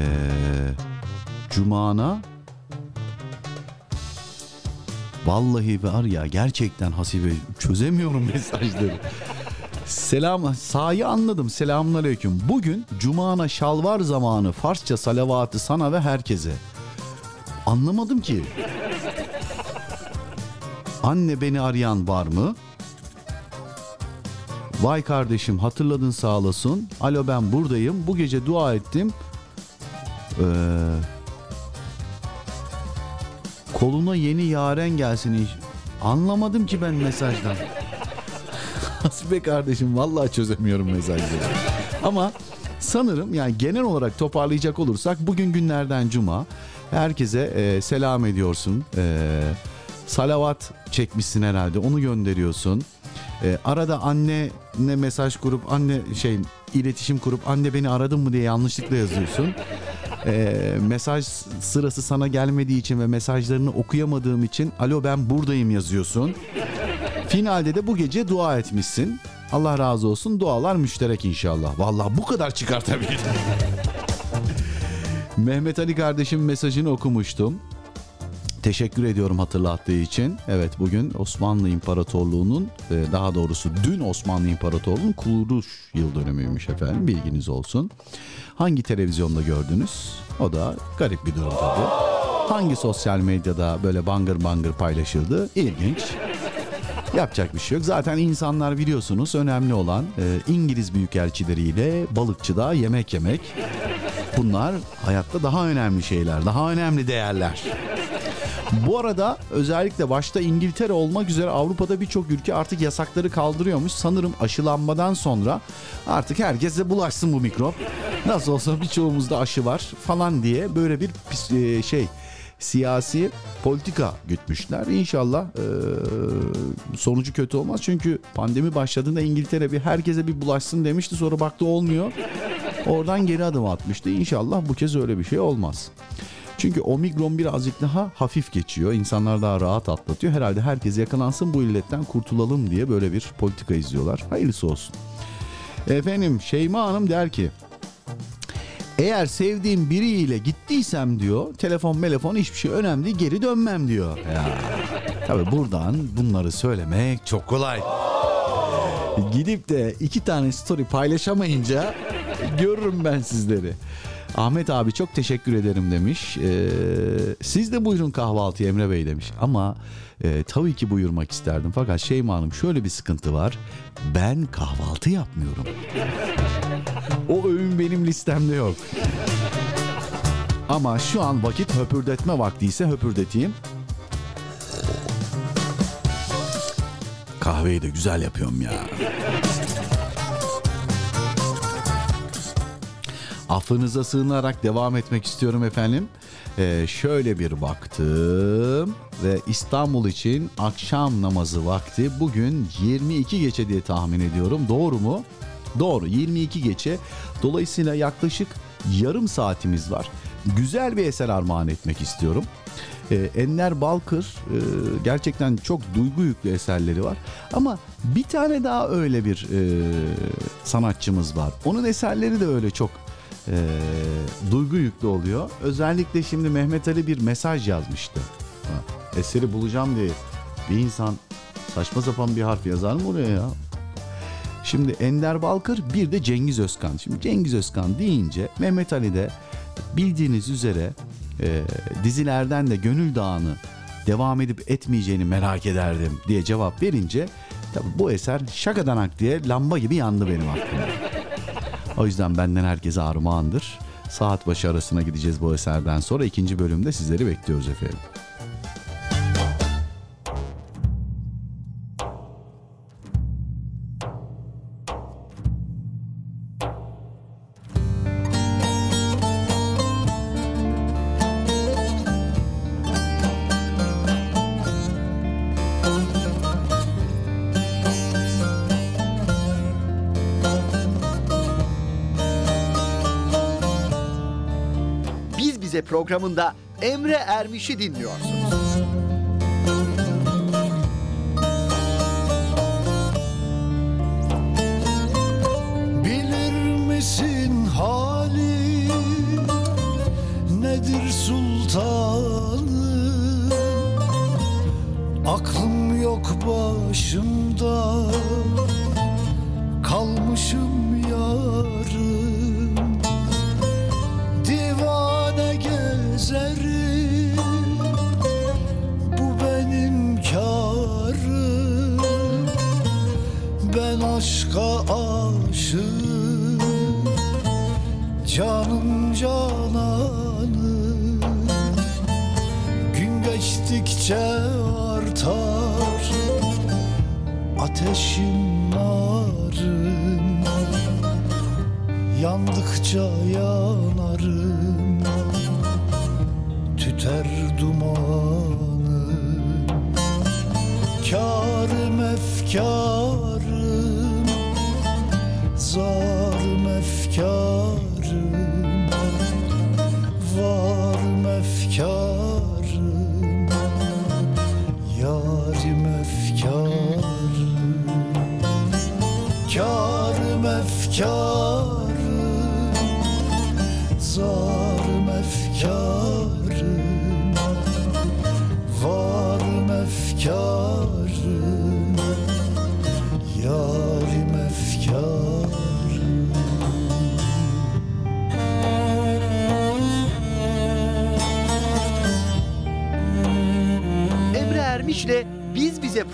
[SPEAKER 2] Cuma'na Vallahi var ya gerçekten hasibe çözemiyorum mesajları. Selam, sahi anladım. Selamun aleyküm. Bugün Cuma'na şalvar zamanı Farsça salavatı sana ve herkese. Anlamadım ki. Anne beni arayan var mı? Vay kardeşim hatırladın sağ olasın. Alo ben buradayım. Bu gece dua ettim. Ee, koluna yeni yaren gelsin. Anlamadım ki ben mesajdan. Hasibe kardeşim vallahi çözemiyorum mesajları. Ama sanırım yani genel olarak toparlayacak olursak bugün günlerden cuma. Herkese e, selam ediyorsun. E, salavat çekmişsin herhalde onu gönderiyorsun. E, arada annene mesaj kurup anne şey iletişim kurup anne beni aradın mı diye yanlışlıkla yazıyorsun. E, mesaj sırası sana gelmediği için ve mesajlarını okuyamadığım için alo ben buradayım yazıyorsun. Finalde de bu gece dua etmişsin. Allah razı olsun. Dualar müşterek inşallah. Vallahi bu kadar çıkartabildim. Mehmet Ali kardeşim mesajını okumuştum. Teşekkür ediyorum hatırlattığı için. Evet bugün Osmanlı İmparatorluğu'nun e, daha doğrusu dün Osmanlı İmparatorluğu'nun kuruluş yıl dönümüymüş efendim bilginiz olsun. Hangi televizyonda gördünüz? O da garip bir durum tabii. Hangi sosyal medyada böyle bangır bangır paylaşıldı? İlginç. Yapacak bir şey yok. Zaten insanlar biliyorsunuz önemli olan e, İngiliz büyükelçileriyle balıkçıda yemek yemek. Bunlar hayatta daha önemli şeyler, daha önemli değerler. Bu arada özellikle başta İngiltere olmak üzere Avrupa'da birçok ülke artık yasakları kaldırıyormuş. Sanırım aşılanmadan sonra artık herkese bulaşsın bu mikrop. Nasıl olsa birçoğumuzda aşı var falan diye böyle bir e, şey siyasi politika gütmüşler. İnşallah e, sonucu kötü olmaz. Çünkü pandemi başladığında İngiltere bir herkese bir bulaşsın demişti. Sonra baktı olmuyor. Oradan geri adım atmıştı. İnşallah bu kez öyle bir şey olmaz. Çünkü omikron birazcık daha hafif geçiyor. İnsanlar daha rahat atlatıyor. Herhalde herkes yakalansın bu illetten kurtulalım diye böyle bir politika izliyorlar. Hayırlısı olsun. Efendim Şeyma Hanım der ki eğer sevdiğim biriyle gittiysem diyor telefon telefon hiçbir şey önemli geri dönmem diyor. Ya, tabii buradan bunları söylemek çok kolay. Gidip de iki tane story paylaşamayınca görürüm ben sizleri. Ahmet abi çok teşekkür ederim demiş. Ee, siz de buyurun kahvaltıya Emre Bey demiş. Ama e, tabii ki buyurmak isterdim. Fakat Şeyma Hanım şöyle bir sıkıntı var. Ben kahvaltı yapmıyorum. O öğün benim listemde yok. Ama şu an vakit höpürdetme vakti ise höpürdeteyim. Kahveyi de güzel yapıyorum ya. Affınıza sığınarak devam etmek istiyorum efendim. Ee, şöyle bir baktım ve İstanbul için akşam namazı vakti bugün 22 geçe diye tahmin ediyorum. Doğru mu? Doğru 22 geçe. Dolayısıyla yaklaşık yarım saatimiz var. Güzel bir eser armağan etmek istiyorum. Ee, Enler Balkır e, gerçekten çok duygu yüklü eserleri var. Ama bir tane daha öyle bir e, sanatçımız var. Onun eserleri de öyle çok e, duygu yüklü oluyor. Özellikle şimdi Mehmet Ali bir mesaj yazmıştı. Ha, eseri bulacağım diye bir insan saçma sapan bir harf yazar mı oraya ya? Şimdi Ender Balkır bir de Cengiz Özkan. Şimdi Cengiz Özkan deyince Mehmet Ali de bildiğiniz üzere e, dizilerden de Gönül Dağı'nı devam edip etmeyeceğini merak ederdim diye cevap verince tabii bu eser şakadanak diye lamba gibi yandı benim aklımda. O yüzden benden herkese armağandır. Saat başı arasına gideceğiz bu eserden sonra. ikinci bölümde sizleri bekliyoruz efendim.
[SPEAKER 4] Programında Emre Ermiş'i dinliyorsunuz.
[SPEAKER 9] Aşka aşığım Canım cananım Gün geçtikçe artar Ateşim narım Yandıkça yanarım Tüter dumanım Karım efkarım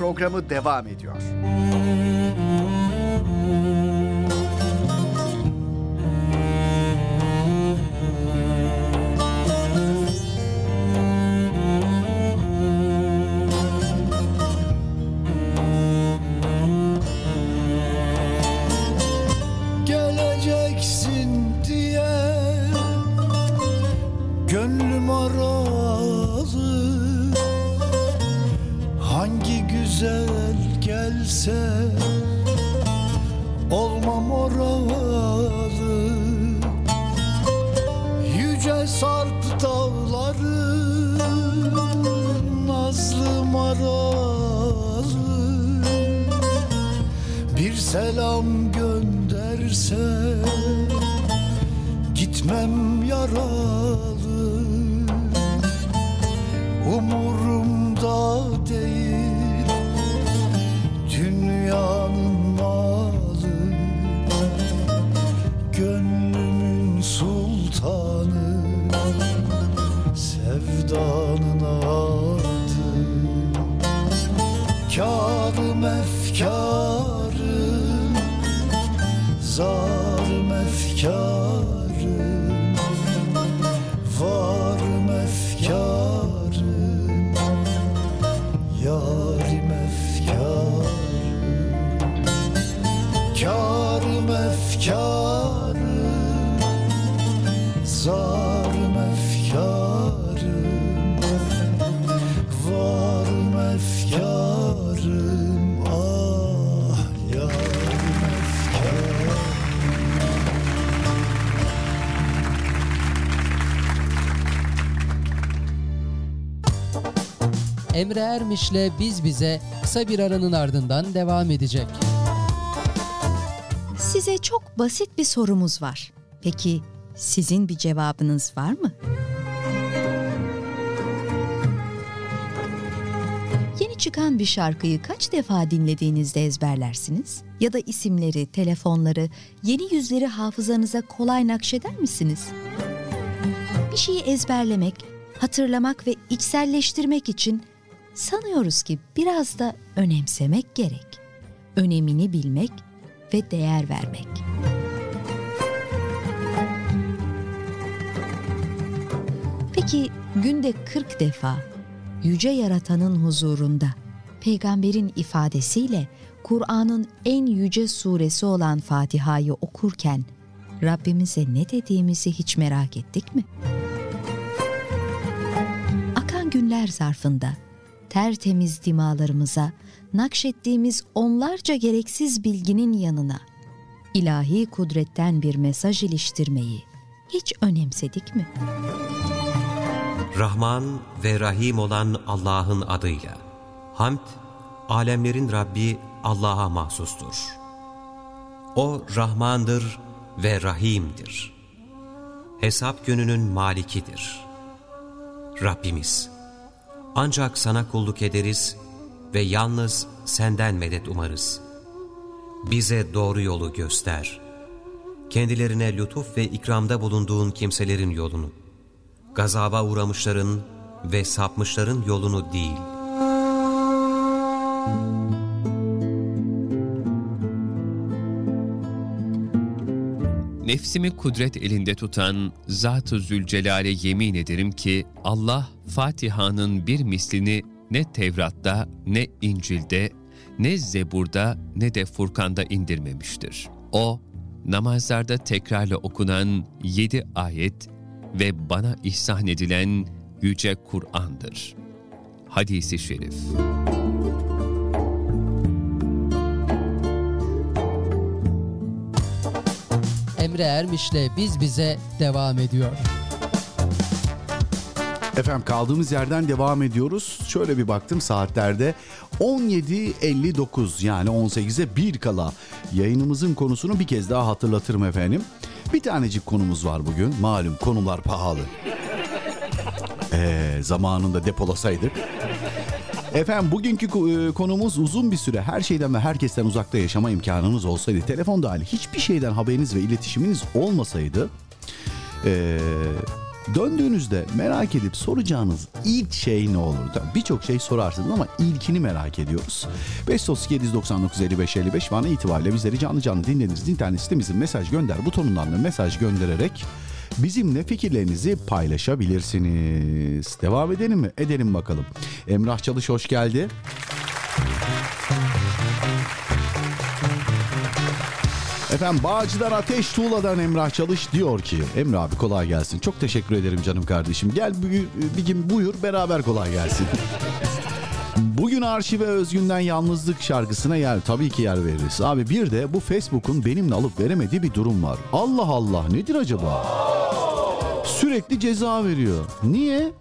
[SPEAKER 4] programı devam ediyor.
[SPEAKER 1] Emre Ermiş'le Biz Bize kısa bir aranın ardından devam edecek.
[SPEAKER 7] Size çok basit bir sorumuz var. Peki sizin bir cevabınız var mı? Yeni çıkan bir şarkıyı kaç defa dinlediğinizde ezberlersiniz? Ya da isimleri, telefonları, yeni yüzleri hafızanıza kolay nakşeder misiniz? Bir şeyi ezberlemek, hatırlamak ve içselleştirmek için sanıyoruz ki biraz da önemsemek gerek. Önemini bilmek ve değer vermek. Peki günde 40 defa yüce yaratanın huzurunda peygamberin ifadesiyle Kur'an'ın en yüce suresi olan Fatiha'yı okurken Rabbimize ne dediğimizi hiç merak ettik mi? Akan günler zarfında tertemiz dimalarımıza nakşettiğimiz onlarca gereksiz bilginin yanına ilahi kudretten bir mesaj iliştirmeyi hiç önemsedik mi?
[SPEAKER 10] Rahman ve Rahim olan Allah'ın adıyla. Hamd, alemlerin Rabbi Allah'a mahsustur. O Rahmandır ve Rahim'dir. Hesap gününün malikidir. Rabbimiz, ancak sana kulluk ederiz ve yalnız senden medet umarız. Bize doğru yolu göster. Kendilerine lütuf ve ikramda bulunduğun kimselerin yolunu, gazaba uğramışların ve sapmışların yolunu değil.
[SPEAKER 11] Nefsimi kudret elinde tutan Zat-ı Zülcelal'e yemin ederim ki Allah Fatiha'nın bir mislini ne Tevrat'ta, ne İncil'de, ne Zebur'da, ne de Furkan'da indirmemiştir. O, namazlarda tekrarla okunan yedi ayet ve bana ihsan edilen Yüce Kur'an'dır. Hadisi Şerif
[SPEAKER 1] Emre Ermiş'le Biz Bize devam ediyor.
[SPEAKER 2] Efendim kaldığımız yerden devam ediyoruz. Şöyle bir baktım saatlerde 17.59 yani 18'e 1 kala yayınımızın konusunu bir kez daha hatırlatırım efendim. Bir tanecik konumuz var bugün. Malum konular pahalı. Ee, zamanında depolasaydık. Efendim bugünkü e, konumuz uzun bir süre her şeyden ve herkesten uzakta yaşama imkanınız olsaydı, telefon dahil hiçbir şeyden haberiniz ve iletişiminiz olmasaydı, ee, Döndüğünüzde merak edip soracağınız ilk şey ne olur? Tabii Birçok şey sorarsınız ama ilkini merak ediyoruz. 532 799 55 55 bana itibariyle bizleri canlı canlı dinlediniz. İnternet sitemizin mesaj gönder butonundan da mesaj göndererek bizimle fikirlerinizi paylaşabilirsiniz. Devam edelim mi? Edelim bakalım. Emrah Çalış hoş geldi. Efendim Bağcılar Ateş Tuğla'dan Emrah Çalış diyor ki Emrah abi kolay gelsin. Çok teşekkür ederim canım kardeşim. Gel bir, bir gün buyur beraber kolay gelsin. Bugün Arşi ve Özgün'den Yalnızlık şarkısına yer tabii ki yer veririz. Abi bir de bu Facebook'un benimle alıp veremediği bir durum var. Allah Allah nedir acaba? Sürekli ceza veriyor. Niye?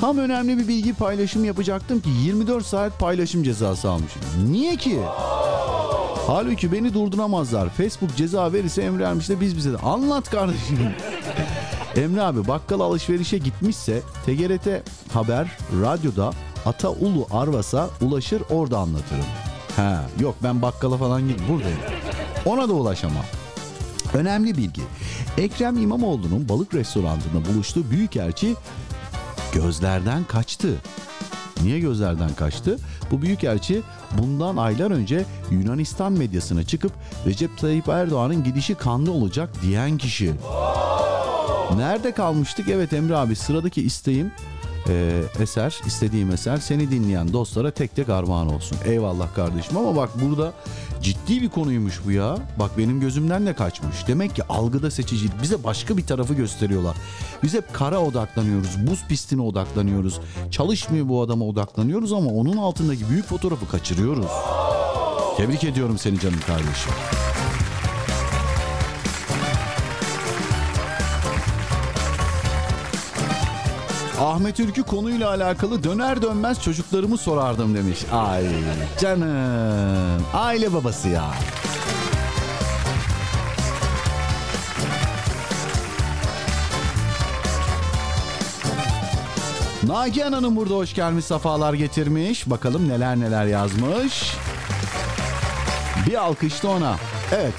[SPEAKER 2] Tam önemli bir bilgi paylaşım yapacaktım ki 24 saat paylaşım cezası almışım. Niye ki? Halbuki beni durduramazlar. Facebook ceza verirse Emre Ermiş biz bize de. Anlat kardeşim. Emre abi bakkal alışverişe gitmişse TGRT Haber radyoda Ata Ulu Arvas'a ulaşır orada anlatırım. Ha yok ben bakkala falan git buradayım. Ona da ulaşamam. Önemli bilgi. Ekrem İmamoğlu'nun balık restoranında buluştuğu büyükelçi gözlerden kaçtı. Niye gözlerden kaçtı? Bu büyükelçi bundan aylar önce Yunanistan medyasına çıkıp Recep Tayyip Erdoğan'ın gidişi kanlı olacak diyen kişi. Nerede kalmıştık? Evet Emre abi sıradaki isteğim e, eser, istediğim eser seni dinleyen dostlara tek tek armağan olsun. Eyvallah kardeşim ama bak burada ciddi bir konuymuş bu ya. Bak benim gözümden de kaçmış. Demek ki algıda seçicilik. Bize başka bir tarafı gösteriyorlar. Biz hep kara odaklanıyoruz, buz pistine odaklanıyoruz. Çalışmıyor bu adama odaklanıyoruz ama onun altındaki büyük fotoğrafı kaçırıyoruz. Tebrik ediyorum seni canım kardeşim. Ahmet Ülkü konuyla alakalı döner dönmez çocuklarımı sorardım demiş. Ay canım. Aile babası ya. Nagihan Hanım burada hoş gelmiş, safalar getirmiş. Bakalım neler neler yazmış. Bir alkış da ona. Evet.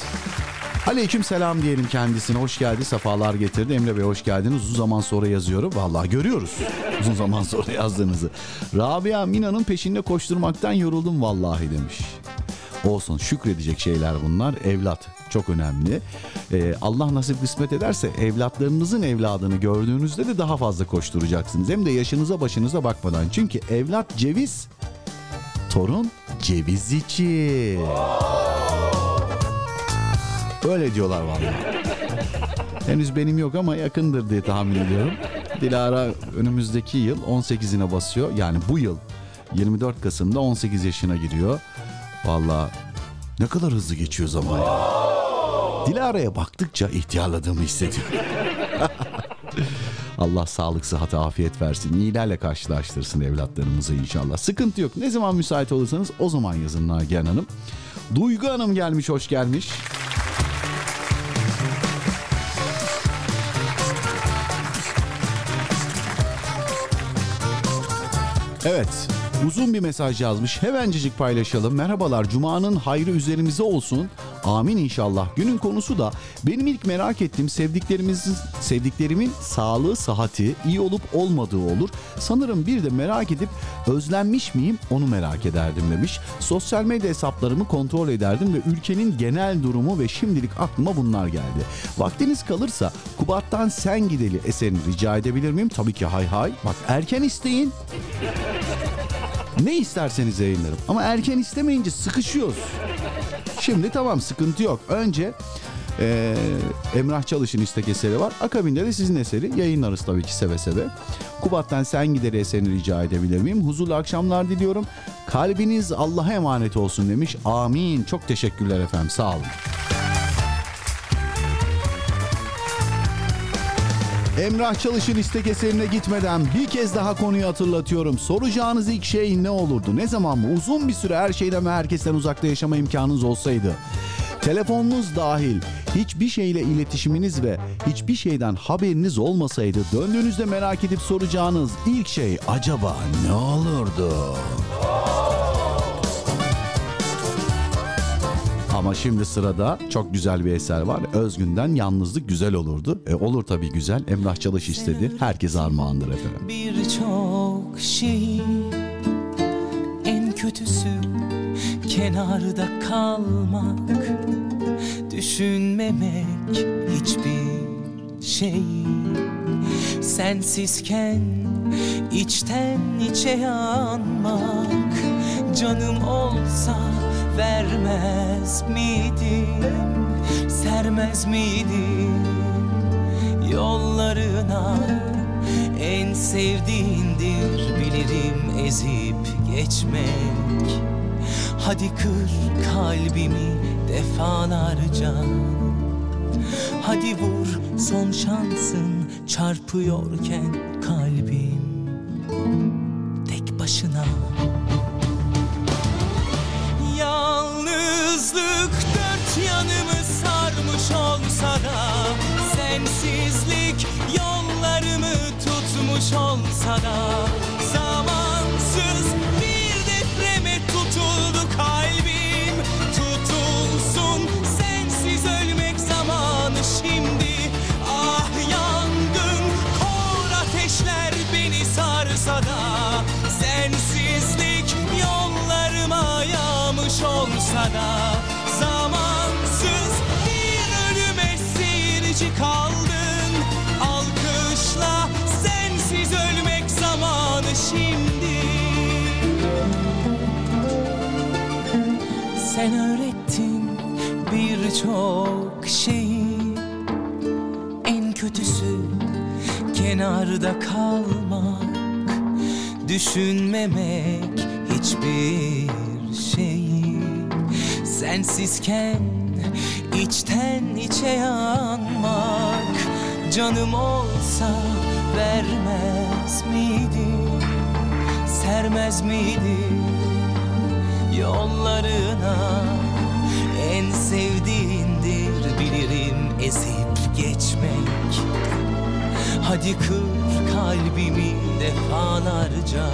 [SPEAKER 2] Aleyküm selam diyelim kendisine. Hoş geldi, sefalar getirdi. Emre Bey hoş geldiniz. Uzun zaman sonra yazıyorum. Vallahi görüyoruz uzun zaman sonra yazdığınızı. Rabia Mina'nın peşinde koşturmaktan yoruldum vallahi demiş. Olsun şükredecek şeyler bunlar. Evlat çok önemli. Ee, Allah nasip kısmet ederse evlatlarınızın evladını gördüğünüzde de daha fazla koşturacaksınız. Hem de yaşınıza başınıza bakmadan. Çünkü evlat ceviz, torun ceviz içi. Öyle diyorlar vallahi. Henüz benim yok ama yakındır diye tahmin ediyorum. Dilara önümüzdeki yıl 18'ine basıyor. Yani bu yıl 24 Kasım'da 18 yaşına giriyor. Vallahi ne kadar hızlı geçiyor zaman ya. Dilara'ya baktıkça ihtiyarladığımı hissediyorum. Allah sağlık, sıhhat, afiyet versin. İyilerle karşılaştırsın evlatlarımızı inşallah. Sıkıntı yok. Ne zaman müsait olursanız o zaman yazın Nagihan Hanım. Duygu Hanım gelmiş, hoş gelmiş. Evet. Uzun bir mesaj yazmış. Hemencecik paylaşalım. Merhabalar. Cuma'nın hayrı üzerimize olsun. Amin inşallah. Günün konusu da benim ilk merak ettiğim sevdiklerimizin sevdiklerimin sağlığı, sıhhati, iyi olup olmadığı olur. Sanırım bir de merak edip özlenmiş miyim onu merak ederdim demiş. Sosyal medya hesaplarımı kontrol ederdim ve ülkenin genel durumu ve şimdilik aklıma bunlar geldi. Vaktiniz kalırsa Kubat'tan Sen Gideli eserini rica edebilir miyim? Tabii ki hay hay. Bak erken isteyin. Ne isterseniz yayınlarım. Ama erken istemeyince sıkışıyoruz. Şimdi tamam sıkıntı yok. Önce eee, Emrah Çalış'ın istek eseri var. Akabinde de sizin eseri yayınlarız tabii ki seve seve. Kubat'tan Sen Gideri eserini rica edebilir miyim? Huzurlu akşamlar diliyorum. Kalbiniz Allah'a emanet olsun demiş. Amin. Çok teşekkürler efendim. Sağ olun. Emrah Çalış'ın istek eserine gitmeden bir kez daha konuyu hatırlatıyorum. Soracağınız ilk şey ne olurdu? Ne zaman mı? Uzun bir süre her şeyden ve herkesten uzakta yaşama imkanınız olsaydı. Telefonunuz dahil hiçbir şeyle iletişiminiz ve hiçbir şeyden haberiniz olmasaydı döndüğünüzde merak edip soracağınız ilk şey acaba ne olurdu? Ama şimdi sırada çok güzel bir eser var. Özgün'den Yalnızlık Güzel Olurdu. E, olur tabii güzel. Emrah Çalış istedi. Herkes armağandır efendim.
[SPEAKER 12] Birçok şey En kötüsü kenarda kalmak Düşünmemek hiçbir şey Sensizken içten içe yanmak Canım olsa vermez miydim Sermez miydim yollarına en sevdiğindir bilirim ezip geçmek. Hadi kır kalbimi defalarca. Hadi vur son şansın çarpıyorken kalbim olsa birçok şeyi En kötüsü kenarda kalmak. Düşünmemek hiçbir şeyi Sensizken içten içe yanmak. Canım olsa vermez miydim Sermez miydim yollarına En sevdiğindir bilirim ezip geçmek. Hadi kır kalbimi defalarca.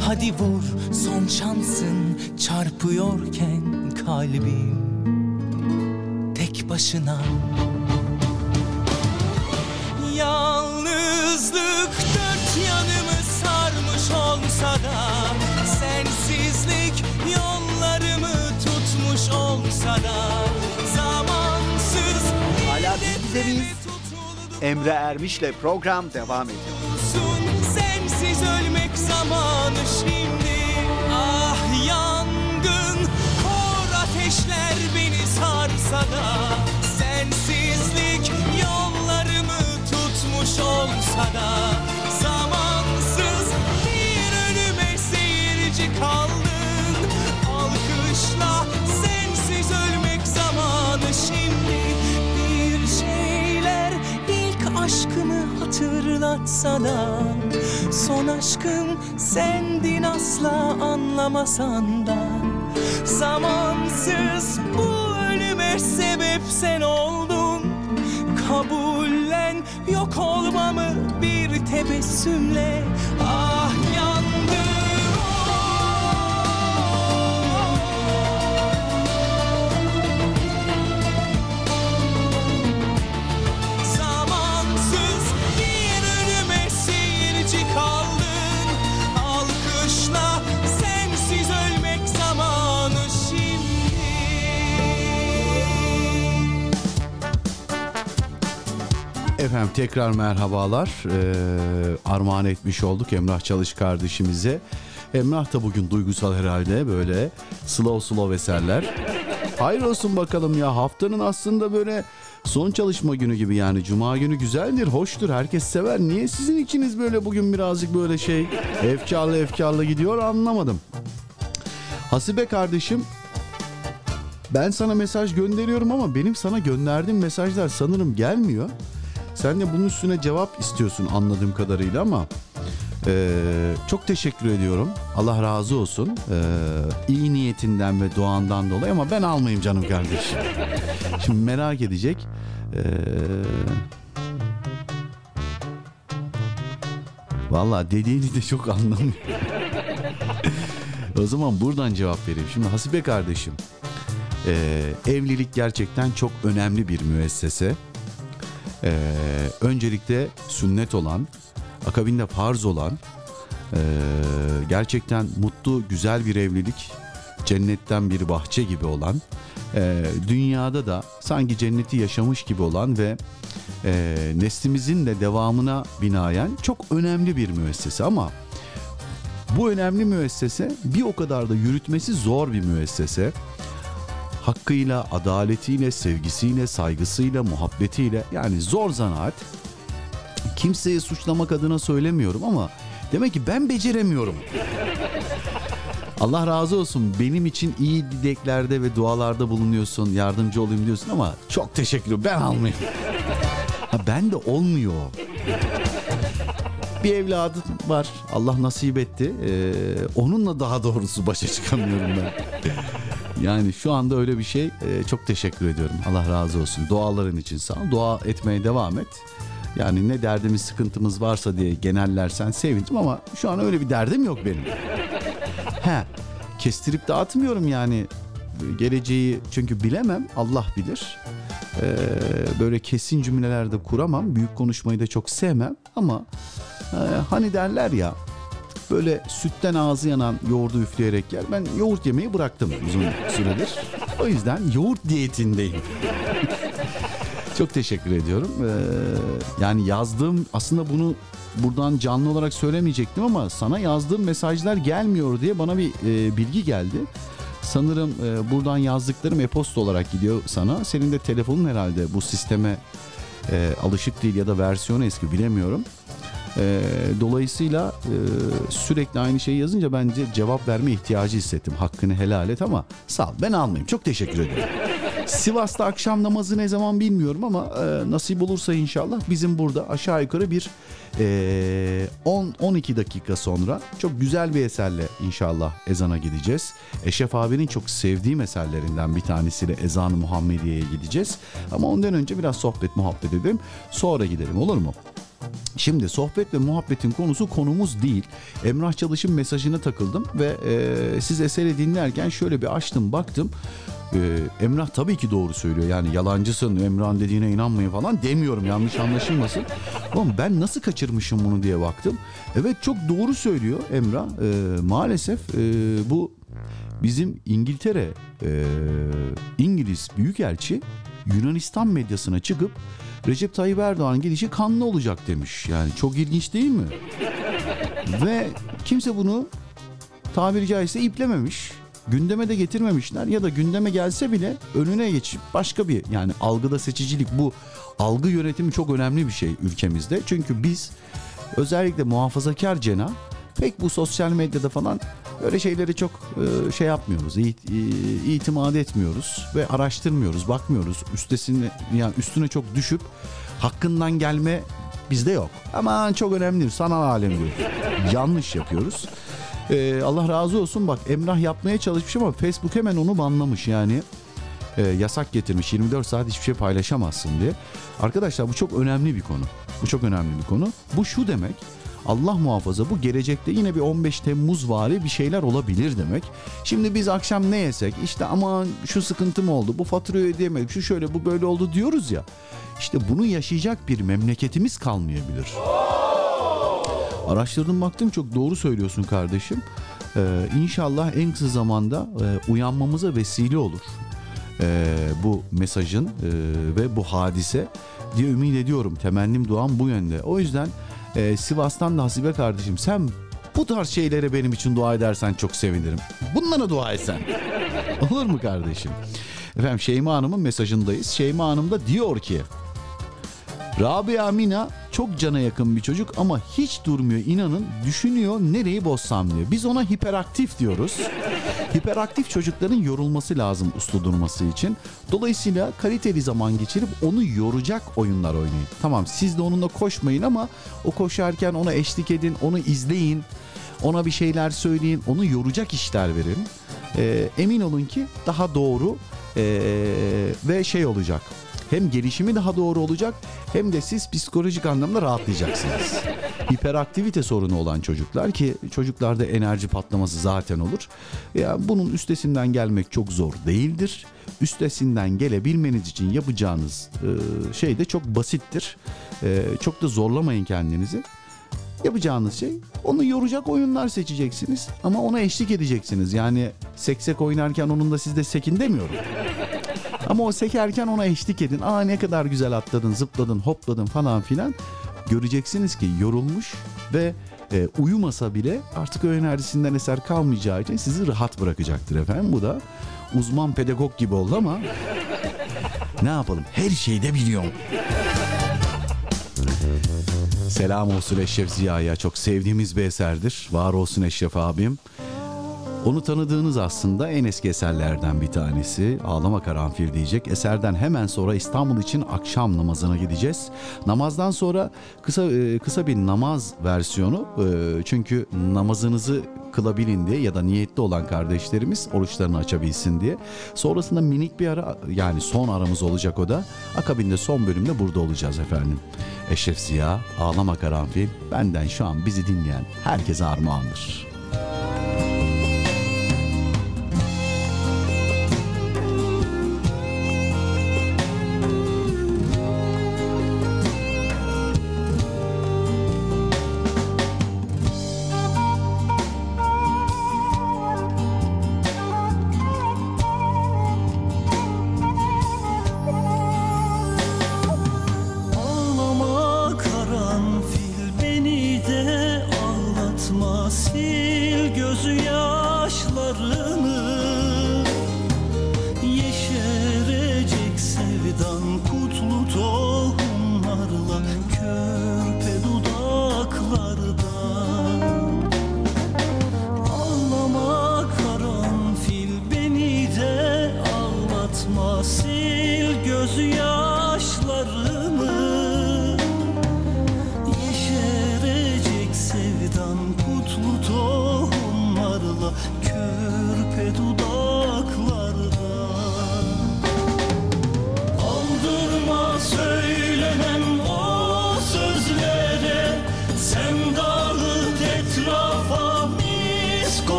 [SPEAKER 12] Hadi vur son şansın çarpıyorken kalbim Tek başına. Yalnızlık dört yanımı sarmış olsa da Sensizlik yollarımı tutmuş olsa da
[SPEAKER 5] Hala biz bize miyiz? Emre Ermiş'le program devam ediyor.
[SPEAKER 12] Sensiz ölmek zamanı şimdi hatırlatsa da Son aşkım sendin asla anlamasan da. Zamansız bu ölüme sebep sen oldun. Kabullen yok olmamı bir tebessümle. Ah
[SPEAKER 2] Efendim tekrar merhabalar. Ee, armağan etmiş olduk Emrah Çalış kardeşimize. Emrah da bugün duygusal herhalde böyle slow slow eserler. Hayır olsun bakalım ya haftanın aslında böyle son çalışma günü gibi yani cuma günü güzeldir, hoştur, herkes sever. Niye sizin içiniz böyle bugün birazcık böyle şey efkarlı efkarlı gidiyor anlamadım. Hasibe kardeşim ben sana mesaj gönderiyorum ama benim sana gönderdiğim mesajlar sanırım gelmiyor. Sen de bunun üstüne cevap istiyorsun anladığım kadarıyla ama eee, çok teşekkür ediyorum. Allah razı olsun. Eee, iyi niyetinden ve duandan dolayı ama ben almayayım canım kardeşim. Şimdi merak edecek. Eee Valla dediğini de çok anlamıyorum. o zaman buradan cevap vereyim. Şimdi Hasibe kardeşim Ee, evlilik gerçekten çok önemli bir müessese. Ee, öncelikle sünnet olan, akabinde farz olan, ee, gerçekten mutlu, güzel bir evlilik, cennetten bir bahçe gibi olan, ee, dünyada da sanki cenneti yaşamış gibi olan ve e, neslimizin de devamına binaen çok önemli bir müessese ama bu önemli müessese bir o kadar da yürütmesi zor bir müessese. Hakkıyla, adaletiyle, sevgisiyle, saygısıyla, muhabbetiyle yani zor zanaat. Kimseyi suçlamak adına söylemiyorum ama demek ki ben beceremiyorum. Allah razı olsun benim için iyi dileklerde ve dualarda bulunuyorsun, yardımcı olayım diyorsun ama çok teşekkür. Ben almayayım. Ha, ben de olmuyor. Bir evladım var. Allah nasip etti. Ee, onunla daha doğrusu başa çıkamıyorum ben. Yani şu anda öyle bir şey. Ee, çok teşekkür ediyorum. Allah razı olsun. Duaların için sağ ol. Dua etmeye devam et. Yani ne derdimiz sıkıntımız varsa diye genellersen sevindim ama şu an öyle bir derdim yok benim. He, kestirip dağıtmıyorum yani geleceği çünkü bilemem Allah bilir. Ee, böyle kesin cümlelerde kuramam. Büyük konuşmayı da çok sevmem ama e, hani derler ya böyle sütten ağzı yanan yoğurdu üfleyerek yer. Ben yoğurt yemeyi bıraktım uzun süredir. O yüzden yoğurt diyetindeyim. Çok teşekkür ediyorum. Ee, yani yazdığım aslında bunu buradan canlı olarak söylemeyecektim ama sana yazdığım mesajlar gelmiyor diye bana bir e, bilgi geldi. Sanırım e, buradan yazdıklarım e-posta olarak gidiyor sana. Senin de telefonun herhalde bu sisteme e, alışık değil ya da versiyonu eski bilemiyorum. E, dolayısıyla e, sürekli aynı şeyi yazınca bence cevap verme ihtiyacı hissettim. Hakkını helal et ama sağ ol ben almayayım. Çok teşekkür ederim. Sivas'ta akşam namazı ne zaman bilmiyorum ama e, nasip olursa inşallah bizim burada aşağı yukarı bir e, 10-12 dakika sonra çok güzel bir eserle inşallah ezana gideceğiz. Eşref abinin çok sevdiğim eserlerinden bir tanesiyle Ezan-ı Muhammediye'ye gideceğiz. Ama ondan önce biraz sohbet muhabbet edelim sonra gidelim olur mu? Şimdi sohbet ve muhabbetin konusu konumuz değil. Emrah Çalış'ın mesajına takıldım ve e, siz eseri dinlerken şöyle bir açtım baktım. E, Emrah tabii ki doğru söylüyor. Yani yalancısın Emrah'ın dediğine inanmayın falan demiyorum yanlış anlaşılmasın. Oğlum ben nasıl kaçırmışım bunu diye baktım. Evet çok doğru söylüyor Emrah. E, maalesef e, bu bizim İngiltere e, İngiliz Büyükelçi Yunanistan medyasına çıkıp Recep Tayyip Erdoğan gidişi kanlı olacak demiş. Yani çok ilginç değil mi? Ve kimse bunu tabiri caizse iplememiş. Gündeme de getirmemişler ya da gündeme gelse bile önüne geçip başka bir yani algıda seçicilik bu algı yönetimi çok önemli bir şey ülkemizde. Çünkü biz özellikle muhafazakar cena pek bu sosyal medyada falan öyle şeyleri çok e, şey yapmıyoruz. it- itimat etmiyoruz ve araştırmıyoruz, bakmıyoruz. Üstesine yani üstüne çok düşüp hakkından gelme bizde yok. Aman çok önemli sanal alem diyor. Yanlış yapıyoruz. E, Allah razı olsun bak Emrah yapmaya çalışmış ama Facebook hemen onu banlamış yani. E, yasak getirmiş 24 saat hiçbir şey paylaşamazsın diye. Arkadaşlar bu çok önemli bir konu. Bu çok önemli bir konu. Bu şu demek. Allah muhafaza bu gelecekte yine bir 15 Temmuz vari bir şeyler olabilir demek. Şimdi biz akşam ne yesek işte aman şu sıkıntım oldu bu faturayı ödeyemedik şu şöyle bu böyle oldu diyoruz ya. İşte bunu yaşayacak bir memleketimiz kalmayabilir. Araştırdım baktım çok doğru söylüyorsun kardeşim. Ee, inşallah en kısa zamanda e, uyanmamıza vesile olur. Ee, bu mesajın e, ve bu hadise diye ümit ediyorum. Temennim duam bu yönde. O yüzden e, Sivas'tan da Hasibe kardeşim sen bu tarz şeylere benim için dua edersen çok sevinirim. Bunlara dua etsen. Olur mu kardeşim? Efendim Şeyma Hanım'ın mesajındayız. Şeyma Hanım da diyor ki Rabia Mina çok cana yakın bir çocuk ama hiç durmuyor inanın düşünüyor nereyi bozsam diyor. Biz ona hiperaktif diyoruz. Hiperaktif çocukların yorulması lazım uslu durması için. Dolayısıyla kaliteli zaman geçirip onu yoracak oyunlar oynayın. Tamam siz de onunla koşmayın ama o koşarken ona eşlik edin, onu izleyin. Ona bir şeyler söyleyin, onu yoracak işler verin. Ee, emin olun ki daha doğru ee, ve şey olacak hem gelişimi daha doğru olacak hem de siz psikolojik anlamda rahatlayacaksınız. Hiperaktivite sorunu olan çocuklar ki çocuklarda enerji patlaması zaten olur. Ya bunun üstesinden gelmek çok zor değildir.
[SPEAKER 4] üstesinden gelebilmeniz için yapacağınız e, şey de çok basittir. E, çok da zorlamayın kendinizi. Yapacağınız şey onu yoracak oyunlar seçeceksiniz ama ona eşlik edeceksiniz. Yani seksek oynarken onun da siz de sekin demiyorum. Ama o sekerken ona eşlik edin. Aa ne kadar güzel atladın, zıpladın, hopladın falan filan. Göreceksiniz ki yorulmuş ve e, uyumasa bile artık o enerjisinden eser kalmayacağı için sizi rahat bırakacaktır efendim. Bu da uzman pedagog gibi oldu ama ne yapalım her şeyi de biliyorum. Selam olsun Eşref Ziya'ya. Çok sevdiğimiz bir eserdir. Var olsun Eşref abim. Onu tanıdığınız aslında en eski eserlerden bir tanesi. Ağlama Karanfil diyecek. Eserden hemen sonra İstanbul için akşam namazına gideceğiz. Namazdan sonra kısa e, kısa bir namaz versiyonu. E, Çünkü namazınızı kılabilin diye ya da niyetli olan kardeşlerimiz oruçlarını açabilsin diye. Sonrasında minik bir ara yani son aramız olacak o da. Akabinde son bölümde burada olacağız efendim. Eşref Ziya, Ağlama Karanfil benden şu an bizi dinleyen herkese armağandır.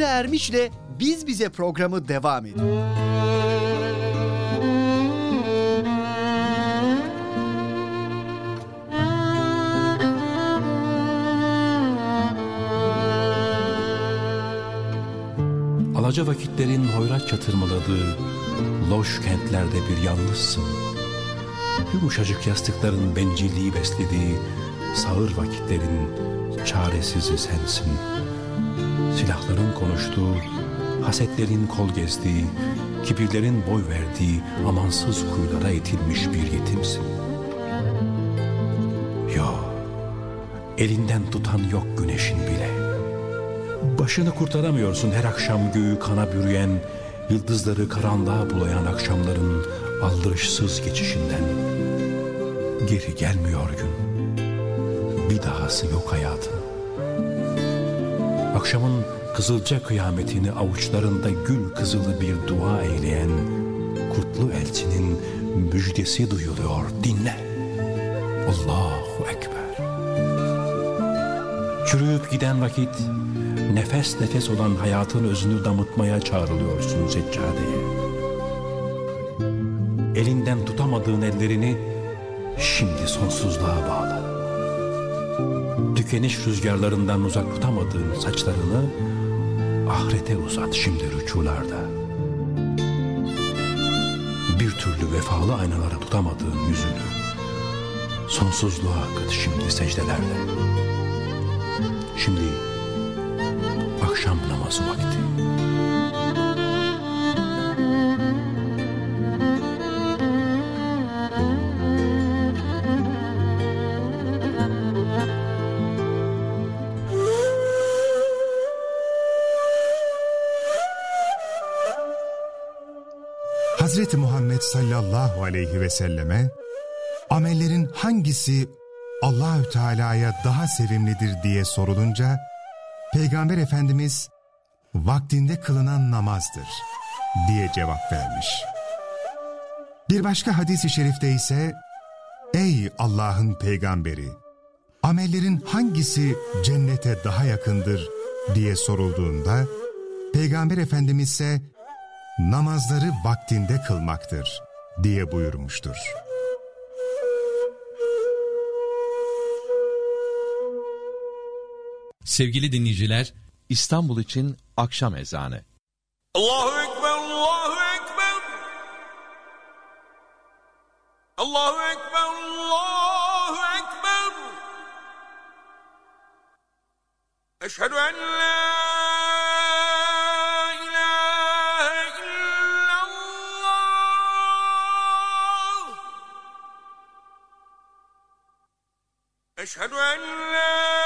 [SPEAKER 5] Emre Ermiş'le Biz Bize programı devam ediyor.
[SPEAKER 13] Alaca vakitlerin hoyrat çatırmaladığı loş kentlerde bir yalnızsın. Yumuşacık yastıkların bencilliği beslediği sağır vakitlerin çaresizi sensin. Silahların konuştuğu, hasetlerin kol gezdiği, kibirlerin boy verdiği amansız kuyulara itilmiş bir yetimsin. Yok, elinden tutan yok güneşin bile. Başını kurtaramıyorsun her akşam göğü kana bürüyen, yıldızları karanlığa bulayan akşamların aldırışsız geçişinden. Geri gelmiyor gün. Bir dahası yok hayatın. Akşamın kızılca kıyametini avuçlarında gül kızılı bir dua eyleyen kutlu elçinin müjdesi duyuluyor. Dinle. Allahu Ekber. Çürüyüp giden vakit nefes nefes olan hayatın özünü damıtmaya çağrılıyorsun seccadeye. Elinden tutamadığın ellerini şimdi sonsuzluğa bağla. Tükeniş rüzgarlarından uzak tutamadığın saçlarını ahirete uzat şimdi rüçularda. Bir türlü vefalı aynalara tutamadığın yüzünü sonsuzluğa akıt şimdi secdelerle. Şimdi akşam namazı vakti.
[SPEAKER 14] Sallallahu aleyhi ve selleme amellerin hangisi Allahü Teala'ya daha sevimlidir diye sorulunca Peygamber Efendimiz vaktinde kılınan namazdır diye cevap vermiş. Bir başka hadis-i şerifte ise Ey Allah'ın peygamberi! Amellerin hangisi cennete daha yakındır diye sorulduğunda Peygamber Efendimiz ise namazları vaktinde kılmaktır diye buyurmuştur.
[SPEAKER 15] Sevgili dinleyiciler, İstanbul için akşam ezanı.
[SPEAKER 3] Allahu Ekber, Allahu Ekber. Allahu Ekber, Allahu Ekber. Eşhedü en la Eşhedü en la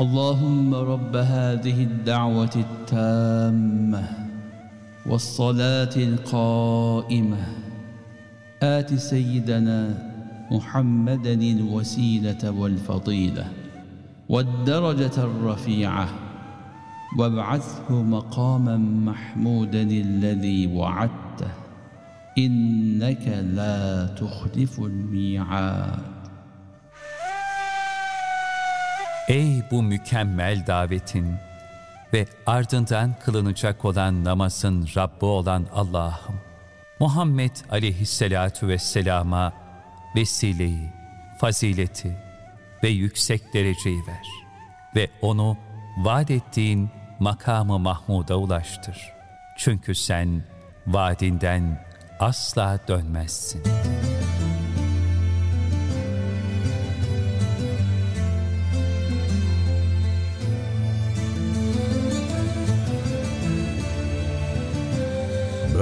[SPEAKER 16] اللهم رب هذه الدعوة التامة والصلاة القائمة. آت سيدنا محمدا الوسيلة والفضيلة والدرجة الرفيعة. وابعثه مقاما محمودا الذي وعدته. إنك لا تخلف الميعاد.
[SPEAKER 17] Ey bu mükemmel davetin ve ardından kılınacak olan namazın Rabbi olan Allah'ım! Muhammed aleyhisselatu vesselama vesileyi, fazileti ve yüksek dereceyi ver ve onu vaat ettiğin makamı Mahmud'a ulaştır. Çünkü sen vaadinden asla dönmezsin.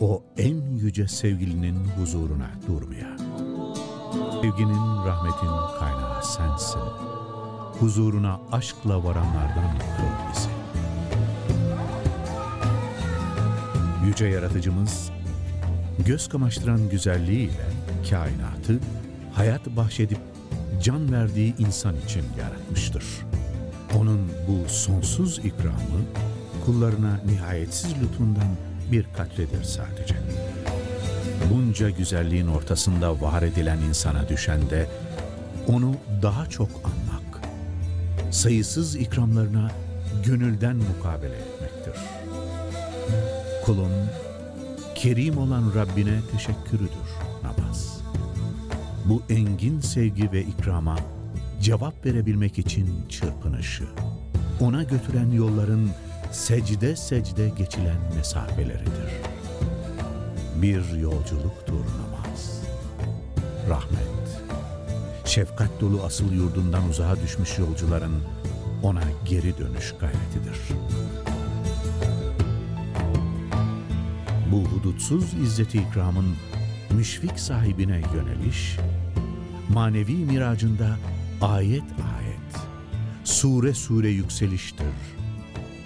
[SPEAKER 18] o en yüce sevgilinin huzuruna durmaya. Sevginin, rahmetin kaynağı sensin. Huzuruna aşkla varanlardan kıl bizi. Yüce Yaratıcımız, göz kamaştıran güzelliğiyle kainatı hayat bahşedip can verdiği insan için yaratmıştır. Onun bu sonsuz ikramı kullarına nihayetsiz lütfundan bir katledir sadece. Bunca güzelliğin ortasında var edilen insana düşen de onu daha çok anmak, sayısız ikramlarına gönülden mukabele etmektir. Kulun kerim olan Rabbine teşekkürüdür namaz. Bu engin sevgi ve ikrama cevap verebilmek için çırpınışı, ona götüren yolların secde secde geçilen mesafeleridir. Bir yolculuktur namaz. Rahmet, şefkat dolu asıl yurdundan uzağa düşmüş yolcuların ona geri dönüş gayretidir. Bu hudutsuz izzeti ikramın müşfik sahibine yöneliş, manevi miracında ayet ayet, sure sure yükseliştir,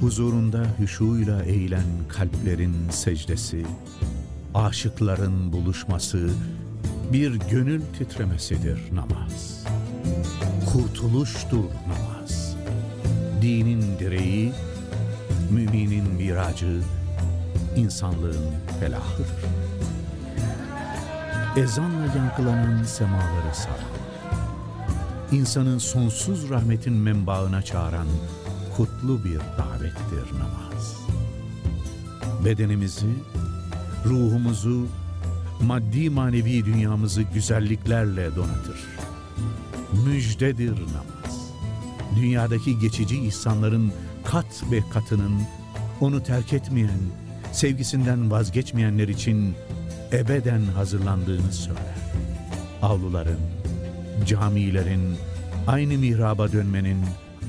[SPEAKER 18] Huzurunda hüşuyla eğilen kalplerin secdesi, aşıkların buluşması, bir gönül titremesidir namaz. Kurtuluştur namaz. Dinin direği, müminin miracı, insanlığın felahıdır. Ezanla yankılanan semaları saran, insanın sonsuz rahmetin menbaına çağıran kutlu bir davettir namaz. Bedenimizi, ruhumuzu, maddi manevi dünyamızı güzelliklerle donatır. Müjdedir namaz. Dünyadaki geçici ihsanların kat ve katının onu terk etmeyen, sevgisinden vazgeçmeyenler için ebeden hazırlandığını söyler. Avluların, camilerin, aynı mihraba dönmenin,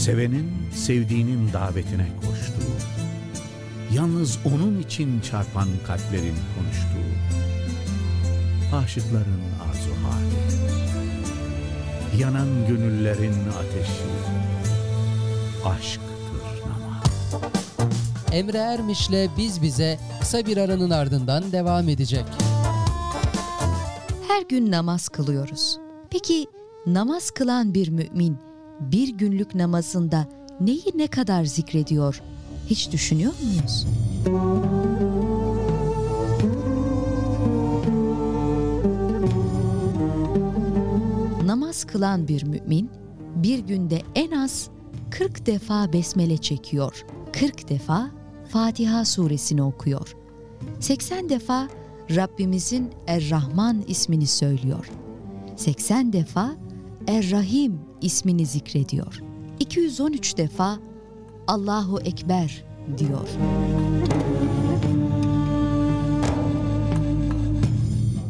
[SPEAKER 18] Sevenin sevdiğinin davetine koştuğu, yalnız onun için çarpan kalplerin konuştuğu, aşıkların arzu hali, yanan gönüllerin ateşi, aşktır namaz.
[SPEAKER 1] Emre Ermiş'le Biz Bize kısa bir aranın ardından devam edecek.
[SPEAKER 7] Her gün namaz kılıyoruz. Peki namaz kılan bir mümin bir günlük namazında neyi ne kadar zikrediyor? Hiç düşünüyor muyuz? Namaz kılan bir mümin bir günde en az 40 defa besmele çekiyor. 40 defa Fatiha suresini okuyor. 80 defa Rabbimizin Er-Rahman ismini söylüyor. 80 defa Er-Rahim ismini zikrediyor. 213 defa Allahu Ekber diyor.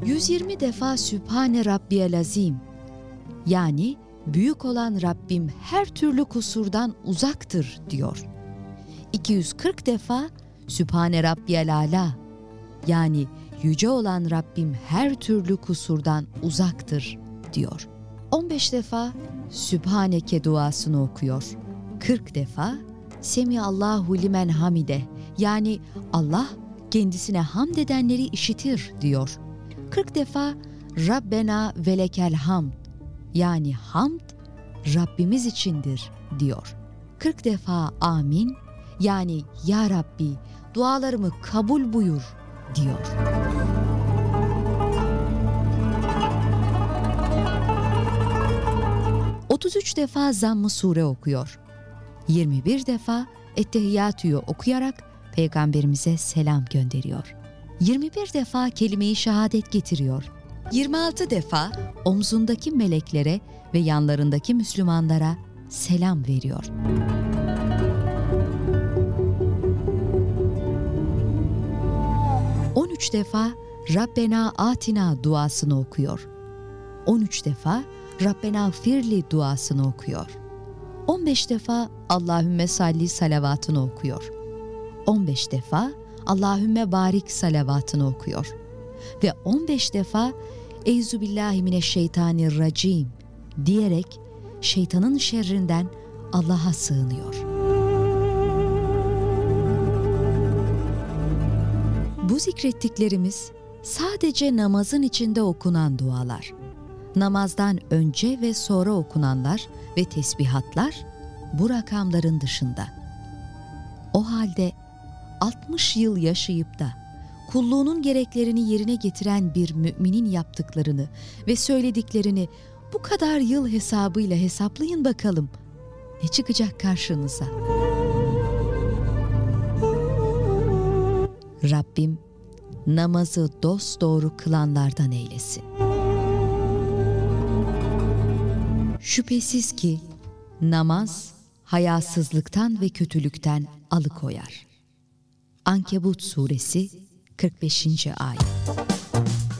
[SPEAKER 7] ...120 defa Sübhane Rabbiyel Azim... ...yani büyük olan Rabbim her türlü kusurdan uzaktır diyor. 240 defa Sübhane Rabbiyel Ala yani yüce olan Rabbim her türlü kusurdan uzaktır diyor. 15 defa Sübhaneke duasını okuyor. 40 defa Semi Allahu limen hamide yani Allah kendisine hamd edenleri işitir diyor. 40 defa Rabbena velekel hamd yani hamd Rabbimiz içindir diyor. 40 defa amin yani ya Rabbi dualarımı kabul buyur diyor. ...33 defa zamm-ı sure okuyor. 21 defa Ettehiyyatü'yü okuyarak Peygamberimize selam gönderiyor. 21 defa kelime-i şehadet getiriyor. 26 defa omzundaki meleklere ve yanlarındaki Müslümanlara selam veriyor. ...13 defa Rabbena Atina duasını okuyor. 13 defa Rabbena Firli duasını okuyor. 15 defa Allahümme salli salavatını okuyor. 15 defa Allahümme barik salavatını okuyor. Ve 15 defa Eyzu billahi mineşşeytanirracim diyerek şeytanın şerrinden Allah'a sığınıyor. Bu zikrettiklerimiz sadece namazın içinde okunan dualar. Namazdan önce ve sonra okunanlar ve tesbihatlar bu rakamların dışında. O halde 60 yıl yaşayıp da kulluğunun gereklerini yerine getiren bir müminin yaptıklarını ve söylediklerini bu kadar yıl hesabıyla hesaplayın bakalım. Ne çıkacak karşınıza? Rabbim namazı dosdoğru kılanlardan eylesin. Şüphesiz ki namaz hayasızlıktan ve kötülükten alıkoyar. Ankebut suresi 45. ayet.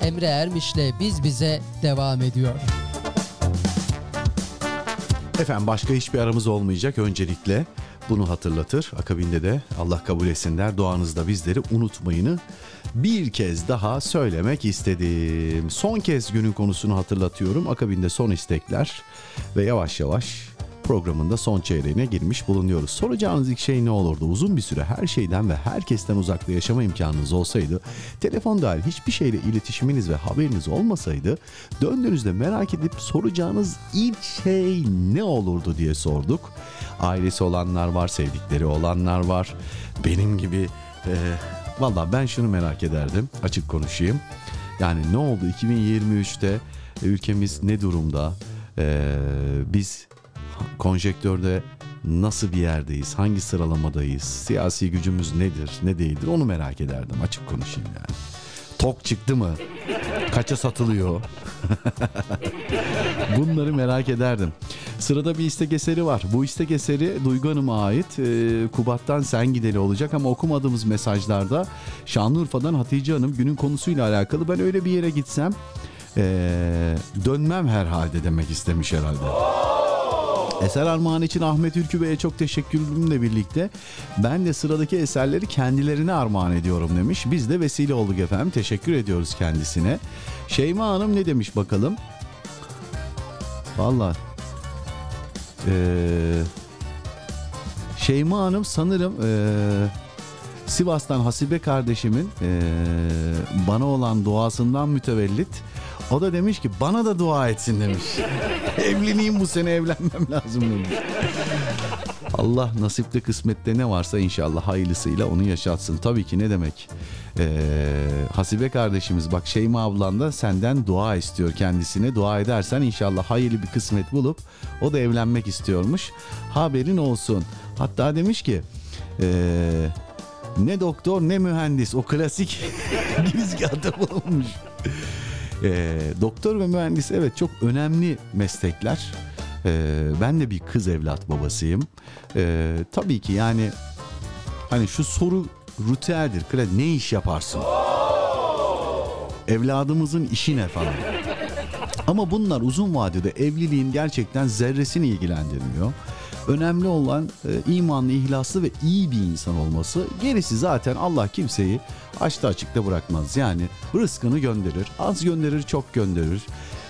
[SPEAKER 1] Emre Ermiş'le Biz Bize devam ediyor.
[SPEAKER 2] Efendim başka hiçbir aramız olmayacak öncelikle bunu hatırlatır. Akabinde de Allah kabul etsin der duanızda bizleri unutmayını bir kez daha söylemek istedim. Son kez günün konusunu hatırlatıyorum. Akabinde son istekler ve yavaş yavaş programında son çeyreğine girmiş bulunuyoruz. Soracağınız ilk şey ne olurdu? Uzun bir süre her şeyden ve herkesten uzakta yaşama imkanınız olsaydı, telefon dahil hiçbir şeyle iletişiminiz ve haberiniz olmasaydı, döndüğünüzde merak edip soracağınız ilk şey ne olurdu diye sorduk. Ailesi olanlar var, sevdikleri olanlar var. Benim gibi valla ben şunu merak ederdim, açık konuşayım. Yani ne oldu 2023'te ülkemiz ne durumda? Ee, biz konjektörde nasıl bir yerdeyiz, hangi sıralamadayız, siyasi gücümüz nedir, ne değildir onu merak ederdim açık konuşayım yani. Tok çıktı mı? Kaça satılıyor? Bunları merak ederdim. Sırada bir istek eseri var. Bu istek eseri Duygu Hanım'a ait. Ee, Kubat'tan Sen Gideli olacak ama okumadığımız mesajlarda Şanlıurfa'dan Hatice Hanım günün konusuyla alakalı ben öyle bir yere gitsem ee, dönmem herhalde demek istemiş herhalde. Eser armağan için Ahmet Ülkü Bey'e çok teşekkürümle birlikte ben de sıradaki eserleri kendilerine armağan ediyorum demiş. Biz de vesile olduk efendim. Teşekkür ediyoruz kendisine. Şeyma Hanım ne demiş bakalım? Valla ee, Şeyma Hanım sanırım ee, Sivas'tan Hasibe kardeşimin ee, bana olan duasından mütevellit. O da demiş ki bana da dua etsin demiş. Evleneyim bu sene evlenmem lazım demiş. Allah nasipte kısmette ne varsa inşallah hayırlısıyla onu yaşatsın. Tabii ki ne demek. Ee, Hasibe kardeşimiz bak Şeyma ablan da senden dua istiyor kendisine. Dua edersen inşallah hayırlı bir kısmet bulup o da evlenmek istiyormuş. Haberin olsun. Hatta demiş ki ee, ne doktor ne mühendis o klasik girizgahta bulunmuş. Ee, doktor ve mühendis evet çok önemli meslekler. Ee, ben de bir kız evlat babasıyım. Ee, tabii ki yani hani şu soru ruteldir. Kla- Ne iş yaparsın? Evladımızın işi ne falan. Ama bunlar uzun vadede evliliğin gerçekten zerresini ilgilendirmiyor. Önemli olan e, imanlı, ihlaslı ve iyi bir insan olması. Gerisi zaten Allah kimseyi açta açıkta bırakmaz. Yani rızkını gönderir, az gönderir, çok gönderir.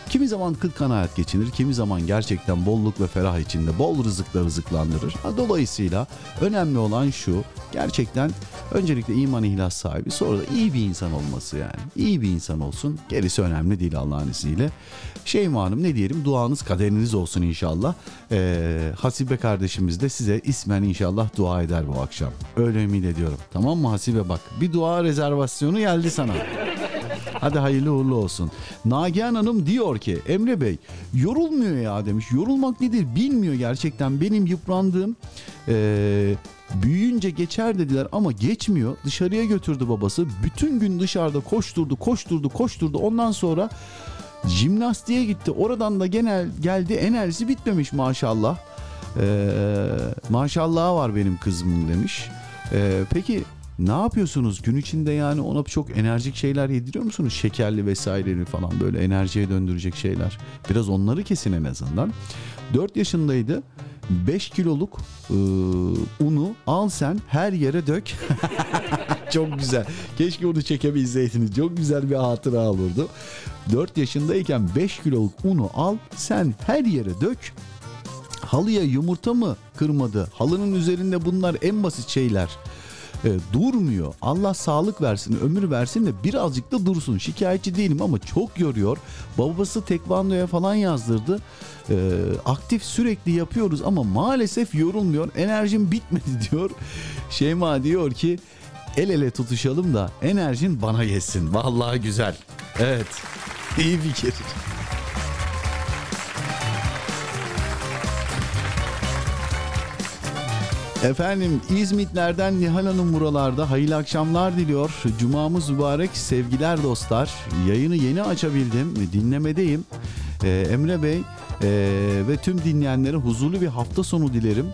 [SPEAKER 2] Kimi zaman kıt kanaat geçinir, kimi zaman gerçekten bolluk ve ferah içinde bol rızıkla rızıklandırır. Dolayısıyla önemli olan şu, gerçekten öncelikle iman ihlas sahibi, sonra da iyi bir insan olması yani. İyi bir insan olsun, gerisi önemli değil Allah'ın izniyle. Şeyma Hanım ne diyelim, duanız kaderiniz olsun inşallah. Ee, Hasibe kardeşimiz de size ismen inşallah dua eder bu akşam. Öyle ümit ediyorum. Tamam mı Hasibe bak, bir dua rezervasyonu geldi sana. Hadi hayırlı uğurlu olsun. Nagihan Hanım diyor ki Emre Bey yorulmuyor ya demiş. Yorulmak nedir bilmiyor gerçekten. Benim yıprandığım eee, büyüyünce geçer dediler ama geçmiyor. Dışarıya götürdü babası. Bütün gün dışarıda koşturdu koşturdu koşturdu. Ondan sonra jimnastiğe gitti. Oradan da genel geldi enerjisi bitmemiş maşallah. Eee maşallah var benim kızımın demiş. Eee, peki ne yapıyorsunuz gün içinde yani ona çok enerjik şeyler yediriyor musunuz? Şekerli vesaireli falan böyle enerjiye döndürecek şeyler. Biraz onları kesin en azından. 4 yaşındaydı. 5 kiloluk ıı, unu al sen her yere dök. çok güzel. Keşke onu çekebilseydiniz. Çok güzel bir hatıra olurdu. 4 yaşındayken 5 kiloluk unu al sen her yere dök. Halıya yumurta mı kırmadı? Halının üzerinde bunlar en basit şeyler. E, durmuyor. Allah sağlık versin, ömür versin de birazcık da dursun. Şikayetçi değilim ama çok yoruyor. Babası tekvandoya falan yazdırdı. E, aktif sürekli yapıyoruz ama maalesef yorulmuyor. Enerjim bitmedi diyor. Şeyma diyor ki el ele tutuşalım da enerjin bana geçsin. Vallahi güzel. Evet. İyi fikir. Efendim İzmitler'den Nihal Hanım buralarda hayırlı akşamlar diliyor. Cumamız mübarek sevgiler dostlar. Yayını yeni açabildim dinlemedeyim. Ee, Emre Bey ee, ve tüm dinleyenlere huzurlu bir hafta sonu dilerim.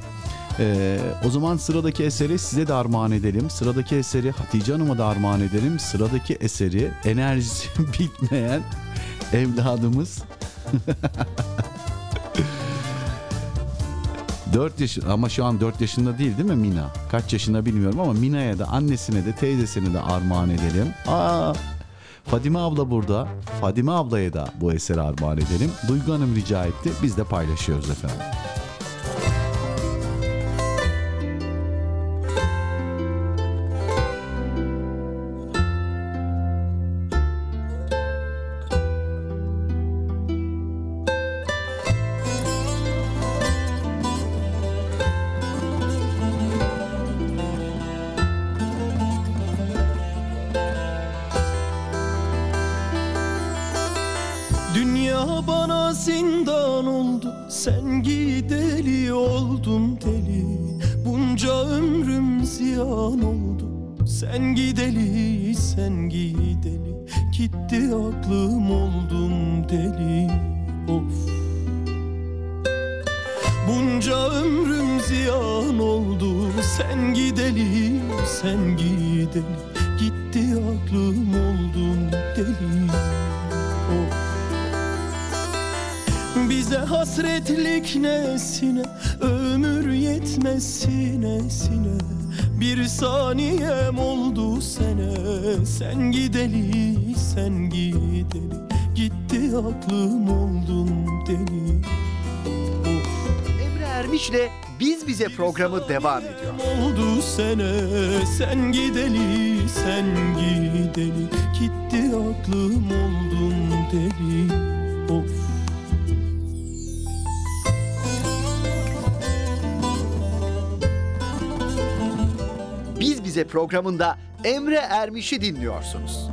[SPEAKER 2] Ee, o zaman sıradaki eseri size de armağan edelim. Sıradaki eseri Hatice Hanım'a da armağan edelim. Sıradaki eseri enerjisi bitmeyen evladımız 4 yaş ama şu an 4 yaşında değil değil mi Mina? Kaç yaşında bilmiyorum ama Mina'ya da annesine de teyzesine de armağan edelim. Aa Fadime abla burada. Fadime ablaya da bu eseri armağan edelim. Duygu Hanım rica etti. Biz de paylaşıyoruz efendim.
[SPEAKER 19] Devam ediyor.
[SPEAKER 5] oldu sene Sen gideli sen gideli Gitti aklım oldum deli Of
[SPEAKER 19] Biz Bize programında Emre Ermiş'i dinliyorsunuz.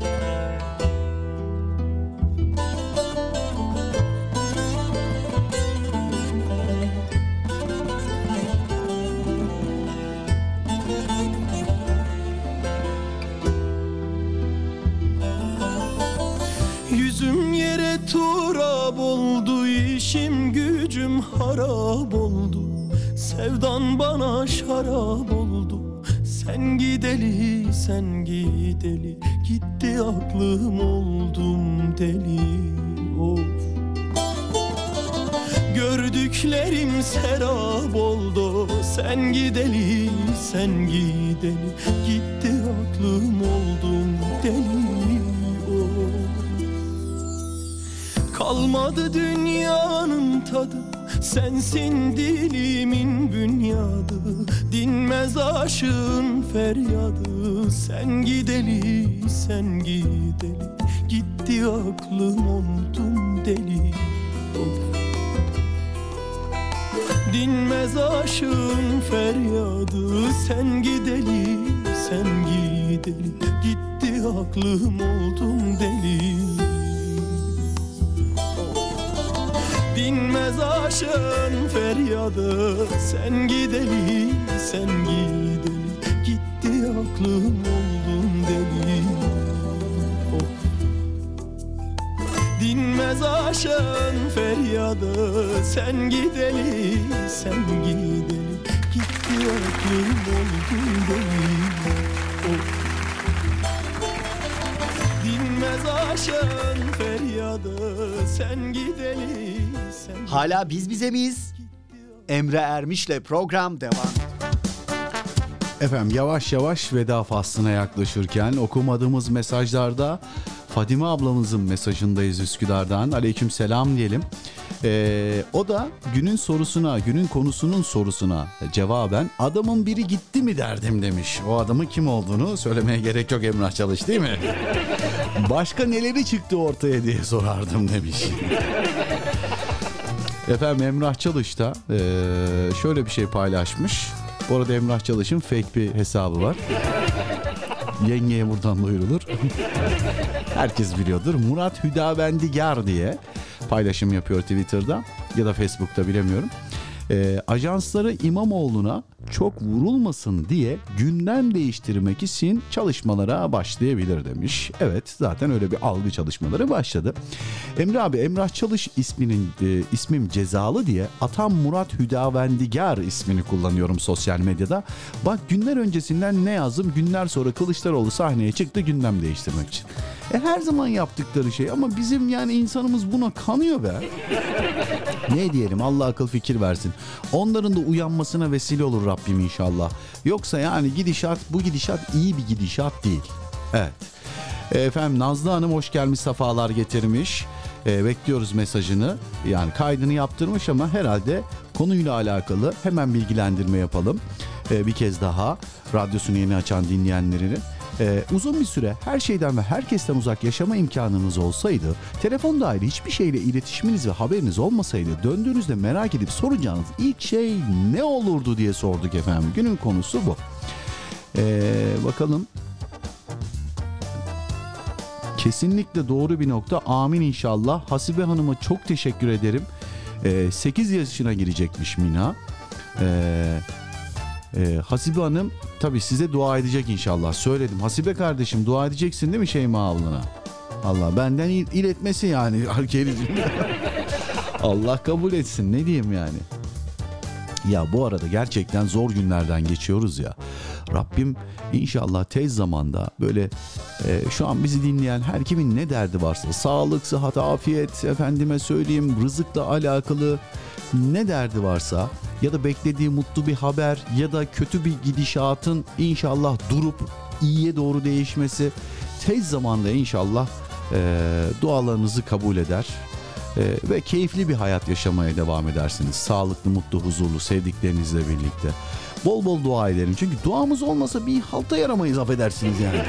[SPEAKER 5] Aklım oldum deli. Dinmez aşığın feryadı. Sen gideli sen gideli. Gitti aklım oldum deli. Dinmez aşığın feryadı. Sen gideli sen gideli. Gitti aklım oldum deli aşığın feryadı Sen gideli sen
[SPEAKER 19] Hala Biz Bize miyiz? Emre Ermiş'le program devam.
[SPEAKER 2] Efendim yavaş yavaş veda faslına yaklaşırken okumadığımız mesajlarda Fadime ablamızın mesajındayız Üsküdar'dan. Aleyküm selam diyelim. Ee, o da günün sorusuna, günün konusunun sorusuna cevaben adamın biri gitti mi derdim demiş. O adamın kim olduğunu söylemeye gerek yok Emrah Çalış değil mi? Başka neleri çıktı ortaya diye sorardım demiş. Efendim Emrah Çalış da eee, şöyle bir şey paylaşmış. Bu arada Emrah Çalış'ın fake bir hesabı var. Yengeye buradan duyurulur. Herkes biliyordur. Murat Hüdavendigar diye paylaşım yapıyor Twitter'da ya da Facebook'ta bilemiyorum. Ee, ajansları İmamoğlu'na çok vurulmasın diye gündem değiştirmek için çalışmalara başlayabilir demiş. Evet zaten öyle bir algı çalışmaları başladı. Emre abi Emrah Çalış isminin e, ismim cezalı diye Atam Murat Hüdavendigar ismini kullanıyorum sosyal medyada. Bak günler öncesinden ne yazdım günler sonra Kılıçdaroğlu sahneye çıktı gündem değiştirmek için. E her zaman yaptıkları şey ama bizim yani insanımız buna kanıyor be. ne diyelim Allah akıl fikir versin. Onların da uyanmasına vesile olur Rabbim inşallah. Yoksa yani gidişat bu gidişat iyi bir gidişat değil. Evet. Efendim Nazlı Hanım hoş gelmiş sefalar getirmiş. E, bekliyoruz mesajını. Yani kaydını yaptırmış ama herhalde konuyla alakalı hemen bilgilendirme yapalım. E, bir kez daha radyosunu yeni açan dinleyenlerini. Ee, uzun bir süre her şeyden ve herkesten uzak yaşama imkanınız olsaydı, telefon dahil hiçbir şeyle iletişiminiz ve haberiniz olmasaydı döndüğünüzde merak edip soracağınız ilk şey ne olurdu diye sorduk efendim. Günün konusu bu. Ee, bakalım. Kesinlikle doğru bir nokta. Amin inşallah. Hasibe Hanım'a çok teşekkür ederim. Ee, 8 yaşına girecekmiş Mina. Ee, ee, Hasibe Hanım tabii size dua edecek inşallah. Söyledim. Hasibe kardeşim dua edeceksin değil mi Şeyma ablana? Allah benden il- iletmesi yani Arkelicim. Allah kabul etsin ne diyeyim yani. Ya bu arada gerçekten zor günlerden geçiyoruz ya. Rabbim inşallah tez zamanda böyle Ee, şu an bizi dinleyen her kimin ne derdi varsa sağlık, sıhhat, afiyet, efendime söyleyeyim rızıkla alakalı ne derdi varsa ya da beklediği mutlu bir haber ya da kötü bir gidişatın inşallah durup iyiye doğru değişmesi tez zamanda inşallah e, dualarınızı kabul eder e, ve keyifli bir hayat yaşamaya devam edersiniz. Sağlıklı, mutlu, huzurlu, sevdiklerinizle birlikte. Bol bol dua edelim. Çünkü duamız olmasa bir halta yaramayız affedersiniz yani.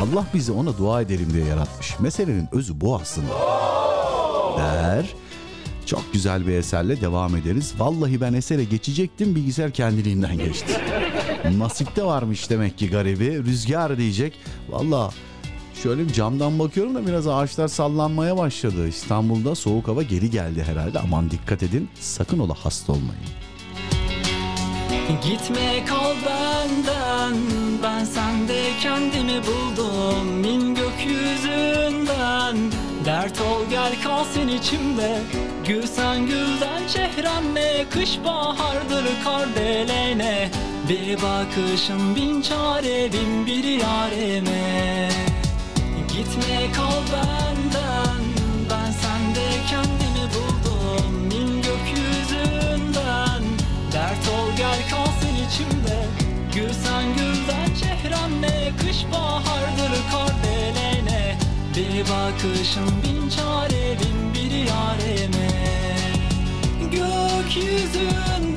[SPEAKER 2] Allah bizi ona dua edelim diye yaratmış. Meselenin özü bu aslında. Der. Çok güzel bir eserle devam ederiz. Vallahi ben esere geçecektim bilgisayar kendiliğinden geçti. Nasipte varmış demek ki garibi. Rüzgar diyecek. Valla şöyle bir camdan bakıyorum da biraz ağaçlar sallanmaya başladı. İstanbul'da soğuk hava geri geldi herhalde. Aman dikkat edin sakın ola hasta olmayın.
[SPEAKER 9] Gitme kal benden Ben sende kendimi buldum Min gökyüzünden Dert ol gel kalsın içimde. Gül sen gülden çehremle Kış bahardır kardelene Bir bakışın bin çare bin bir yareme. Gitme kal benden Ben sende kendimi buldum. Min gökyüzünden. Dert ol gel kalsın içimde. Gül sen gülden çehremle Kış bahardır kardelene Bir bakışın bin çare bin bir yareme. Gökyüzünde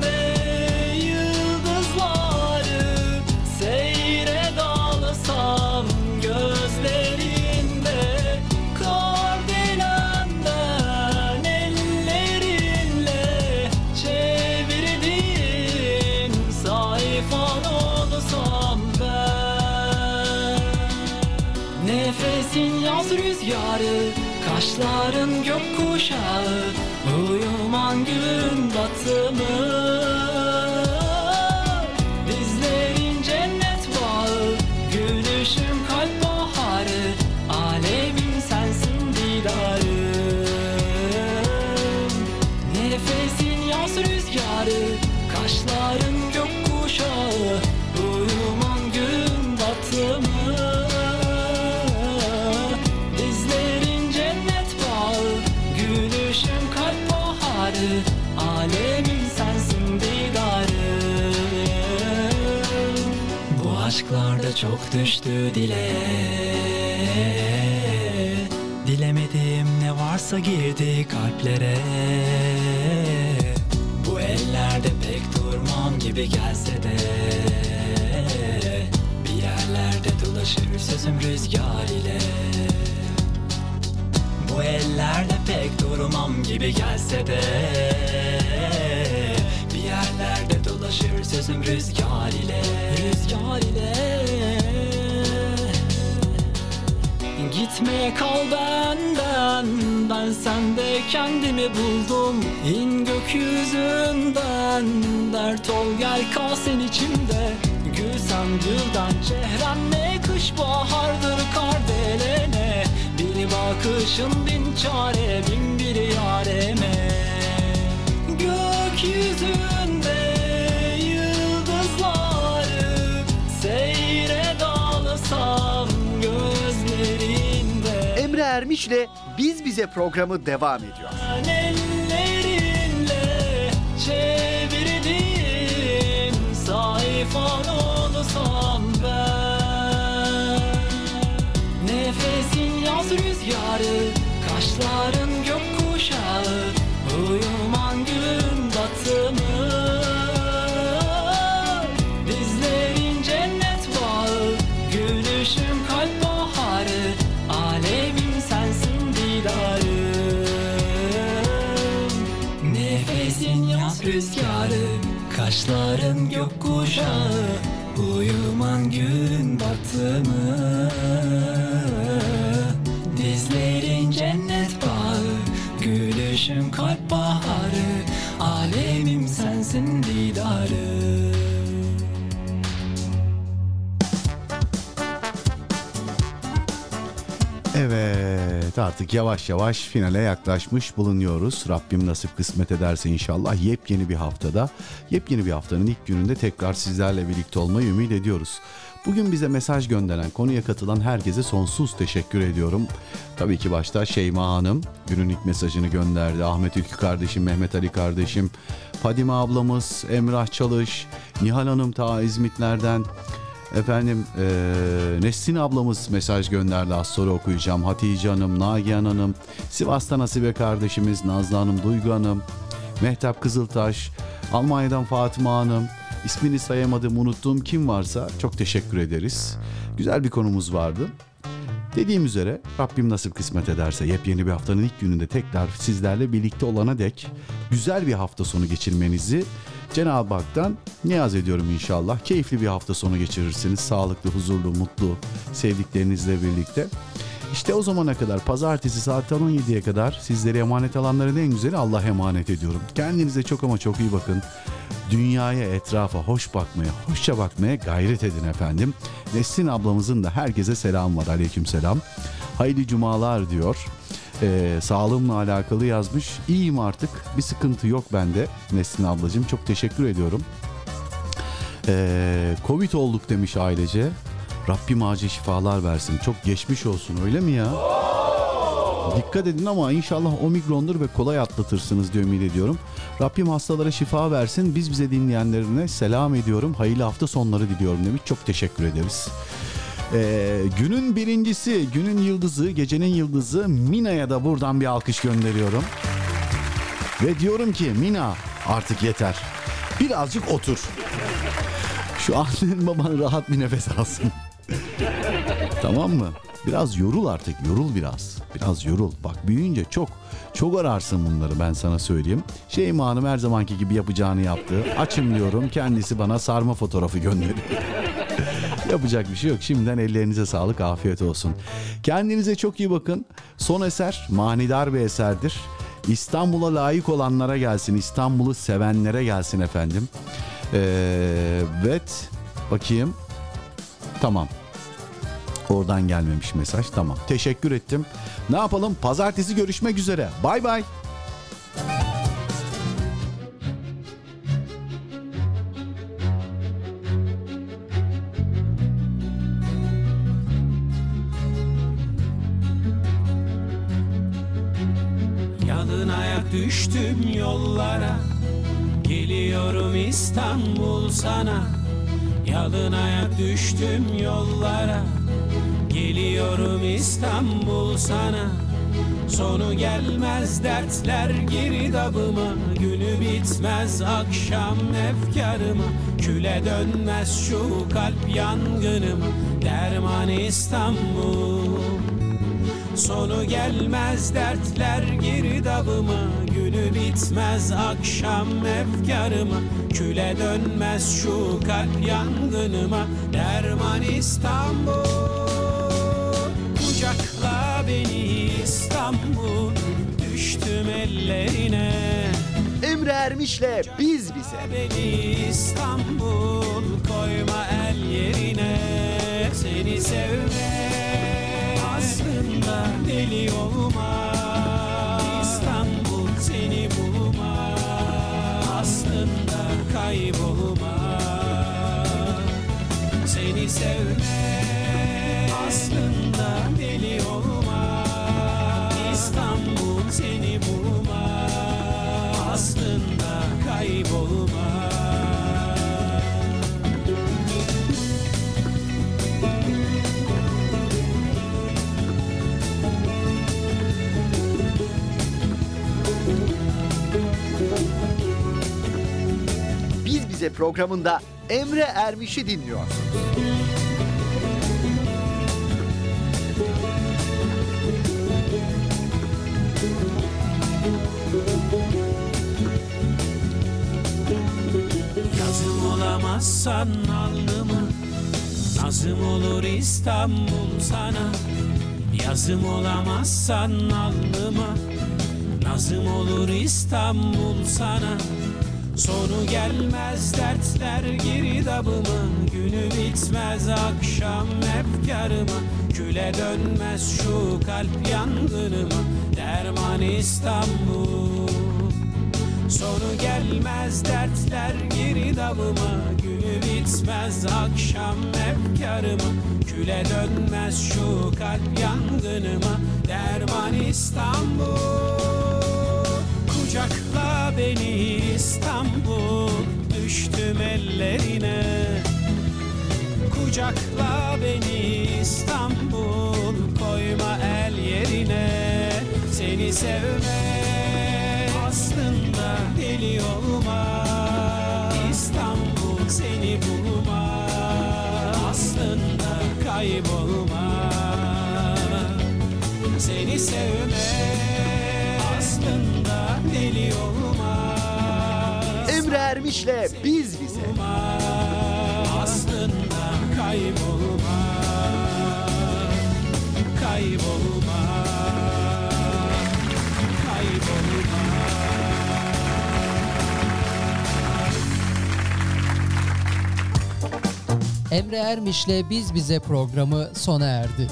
[SPEAKER 9] rüzgarı Kaşların gökkuşağı Uyuman gün batımı çok düştü dile. Dilemedim ne varsa girdi kalplere. Bu ellerde pek durmam gibi gelse de. Bir yerlerde dolaşır sözüm rüzgar ile. Bu ellerde pek durmam gibi gelse de. Bir yerlerde dolaşır sözüm rüzgar ile. Rüzgar ile Gitme kal benden Ben sende kendimi buldum. İn gökyüzünden Dert ol gel kal sen içimde. Gül sen gülden çehremle Kış bahardır kardelene. Bir bakışın bin çare bin bir yareme. Gökyüzünde
[SPEAKER 4] Ermiş'le Biz Bize programı devam ediyor.
[SPEAKER 9] Nefesin yaz rüzgarı, kaşların gökkuşağı Uyuman Kaşların gökkuşağı Uyuman gün batımı. Dizlerin cennet bağı Gülüşün kalp baharı. Alemim sensin
[SPEAKER 2] Evet artık yavaş yavaş finale yaklaşmış bulunuyoruz. Rabbim nasip kısmet ederse inşallah yepyeni bir haftada, yepyeni bir haftanın ilk gününde tekrar sizlerle birlikte olmayı ümit ediyoruz. Bugün bize mesaj gönderen, konuya katılan herkese sonsuz teşekkür ediyorum. Tabii ki başta Şeyma Hanım günün ilk mesajını gönderdi. Ahmet Ülkü kardeşim, Mehmet Ali kardeşim, Fadime ablamız, Emrah Çalış, Nihal Hanım ta İzmitler'den, Efendim eee Nesrin ablamız mesaj gönderdi az sonra okuyacağım. Hatice Hanım, Nagihan Hanım, Sivas'ta Nasibe kardeşimiz, Nazlı Hanım, Duygu Hanım, Mehtap Kızıltaş, Almanya'dan Fatıma Hanım, ismini sayamadım unuttuğum kim varsa çok teşekkür ederiz. Güzel bir konumuz vardı. Dediğim üzere Rabbim nasip kısmet ederse yepyeni bir haftanın ilk gününde tekrar sizlerle birlikte olana dek güzel bir hafta sonu geçirmenizi Cenab-ı Hak'tan niyaz ediyorum inşallah. Keyifli bir hafta sonu geçirirsiniz. Sağlıklı, huzurlu, mutlu, sevdiklerinizle birlikte. İşte o zamana kadar pazartesi saat 17'ye kadar sizlere emanet alanların en güzeli Allah emanet ediyorum. Kendinize çok ama çok iyi bakın. Dünyaya, etrafa hoş bakmaya, hoşça bakmaya gayret edin efendim. Nesrin ablamızın da herkese selam var. Aleyküm selam. Hayırlı cumalar diyor. Ee, sağlığımla alakalı yazmış. İyiyim artık. Bir sıkıntı yok bende. Nesrin ablacığım çok teşekkür ediyorum. Ee, Covid olduk demiş ailece. Rabbim acil şifalar versin. Çok geçmiş olsun öyle mi ya? Dikkat edin ama inşallah omikrondur ve kolay atlatırsınız diye ümit ediyorum. Rabbim hastalara şifa versin. Biz bize dinleyenlerine selam ediyorum. Hayırlı hafta sonları diliyorum demiş. Çok teşekkür ederiz. Ee, günün birincisi, günün yıldızı, gecenin yıldızı Mina'ya da buradan bir alkış gönderiyorum. Ve diyorum ki Mina artık yeter. Birazcık otur. Şu annen baban rahat bir nefes alsın. tamam mı? Biraz yorul artık, yorul biraz. Biraz yorul. Bak büyüyünce çok, çok ararsın bunları ben sana söyleyeyim. Şeyma Hanım her zamanki gibi yapacağını yaptı. Açım diyorum, kendisi bana sarma fotoğrafı gönderiyor. Yapacak bir şey yok. Şimdiden ellerinize sağlık, afiyet olsun. Kendinize çok iyi bakın. Son eser manidar bir eserdir. İstanbul'a layık olanlara gelsin, İstanbul'u sevenlere gelsin efendim. Ee, evet, bakayım. Tamam. Oradan gelmemiş mesaj. Tamam. Teşekkür ettim. Ne yapalım? Pazartesi görüşmek üzere. Bay bay.
[SPEAKER 20] Yalın ayak düştüm yollara Geliyorum İstanbul sana Yalın ayak düştüm yollara Geliyorum İstanbul sana. Sonu gelmez dertler girdabıma Günü bitmez akşam efkarıma. Küle dönmez şu kalp yangınıma. Derman İstanbul. Sonu gelmez dertler girdabıma Günü bitmez akşam efkarıma. Küle dönmez şu kalp yangınıma. Derman İstanbul ellerine.
[SPEAKER 4] Emre Ermiş'le Biz Bize.
[SPEAKER 20] İstanbul koyma el yerine. Seni sevmek aslında deli olma İstanbul seni bulma Aslında kaybolma Seni sevmek aslında deli olma İstanbul seni bulma
[SPEAKER 4] Biz Bize programında Emre Ermiş'i dinliyorsunuz.
[SPEAKER 20] Olamazsan alnıma Nazım olur İstanbul sana. Yazım olamazsan alnıma Nazım olur İstanbul sana. Sonu gelmez dertler girdabıma Günü bitmez akşam efkarıma. Küle dönmez şu kalp yangınıma Derman İstanbul. Sonu gelmez dertler girdabıma bitmez akşam efkarıma Küle dönmez şu kalp yangınıma Derman İstanbul. Kucakla beni İstanbul Düştüm ellerine. Kucakla beni İstanbul Koyma el yerine. Seni sevmek aslında deli olma İstanbul seni bulma. Aslında kaybolma. Seni sevmek aslında deli olma.
[SPEAKER 4] Emre Ermiş'le Biz Bize.
[SPEAKER 20] Aslında kaybolma
[SPEAKER 1] Emre Ermiş'le Biz Bize programı sona erdi.